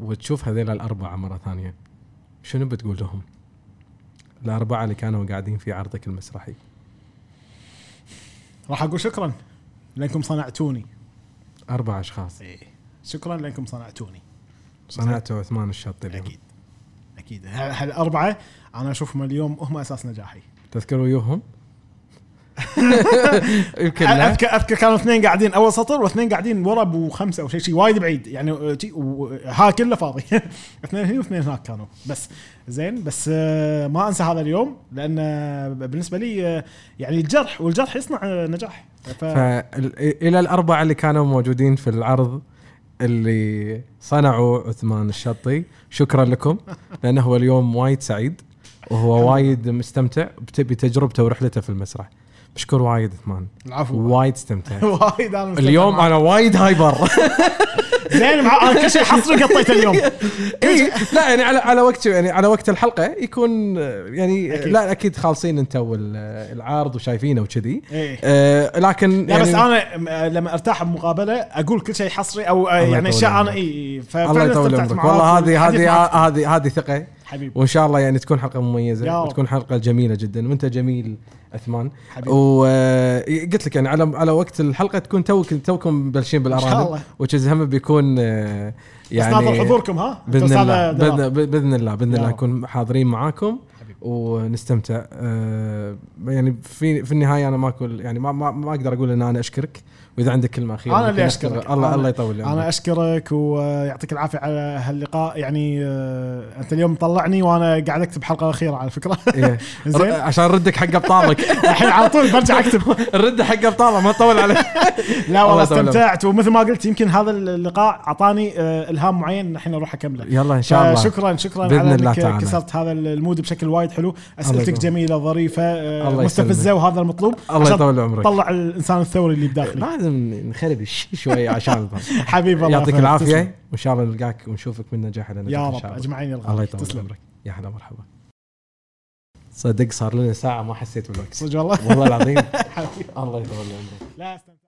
وتشوف هذيل الأربعة مرة ثانية شنو بتقول لهم؟ الأربعة اللي كانوا قاعدين في عرضك المسرحي. راح أقول شكرا لأنكم صنعتوني. أربع أشخاص. شكرا لأنكم صنعتوني. صنعته عثمان الشاطي اليوم أكيد. أكيد هالاربعه أنا أشوفهم اليوم هم أساس نجاحي. تذكر ويوهم؟ يمكن اذكر أذكر كانوا اثنين قاعدين أول سطر واثنين قاعدين ورا أبو خمسة أو شيء شيء وايد بعيد. يعني آه، و- ها كله فاضي. اثنين هنا واثنين هناك كانوا. بس زين بس آه، ما أنسى هذا اليوم لأن آه، بالنسبة لي آه، يعني الجرح والجرح يصنع آه، نجاح. ف... فالى الأربعة اللي كانوا موجودين في العرض اللي صنعوا عثمان الشطي شكرا لكم لأنه هو اليوم وايد سعيد وهو وايد مستمتع بتبي تجربته ورحلته في المسرح. مشكور وايد عثمان العفو. وايد استمتع وايد أنا اليوم. أنا وايد hyper. زين أنا كل شيء حصري قطيته اليوم. اي لا يعني على على وقت يعني على وقت الحلقة يكون يعني أكيد. لا أكيد خالصين أنت والعارض وشايفينه وكذي. إيه. آه لكن لا بس يعني أنا لما أرتاح بمقابلة أقول كل شيء حصري أو آه، يعني أشياء أنا. إي الله يطول عمرك. والله هذه هذه هذه هذه ثقة. حبيبي. وإن شاء الله يعني تكون حلقة مميزة. وتكون حلقة جميلة جدا. وأنت جميل. عثمان وقلت لك يعني على على وقت الحلقة تكون توك توكم مبلشين إن شاء بالارانب الله وتشز هم بيكون آه، يعني بس حضوركم ها بإذن الله. باذن بإذن الله بإذن الله. نكون حاضرين معاكم. ونستمتع آه، يعني في في النهاية أنا ما أقول يعني ما ما, ما أقدر أقول إن أنا أشكرك وإذا عندك كلمة أخيرة أنا اللي أشكرك. أختم- الله الله يطول أنا عمرك. أشكرك ويعطيك العافية على هاللقاء. يعني آه، أنت اليوم مطلعني وأنا قاعد أكتب حلقة أخيرة على فكرة. إيه. زين؟ عشان ردك حق أبطالك. الحين على طول برجع أكتب. الرد حق ابطاله ما تطول عليه لا والله استمتعت. ومثل ما قلت يمكن هذا اللقاء أعطاني آه، إلهام معين الحين أروح أكمله. يلا إن شاء الله. شكرا شكرا بإذن على الله إنك. كسرت هذا المود بشكل وايد حلو. أسئلتك. جميلة ظريفة آه، مستفزة. وهذا المطلوب. الله يطول عمرك. طلع الإنسان الثوري اللي بداخلي. لازم نخربش شوي عشان حبيبي الله يعطيك. العافية. وان شاء الله نلقاك ونشوفك من نجاح إلى نجاح يا رب أجمعين الله الله يطول تسلم. عمرك. يا هلا مرحبا. صدق صار لنا ساعة ما حسيت بالوقت. صدق والله. والله العظيم. الله يطول عمرك.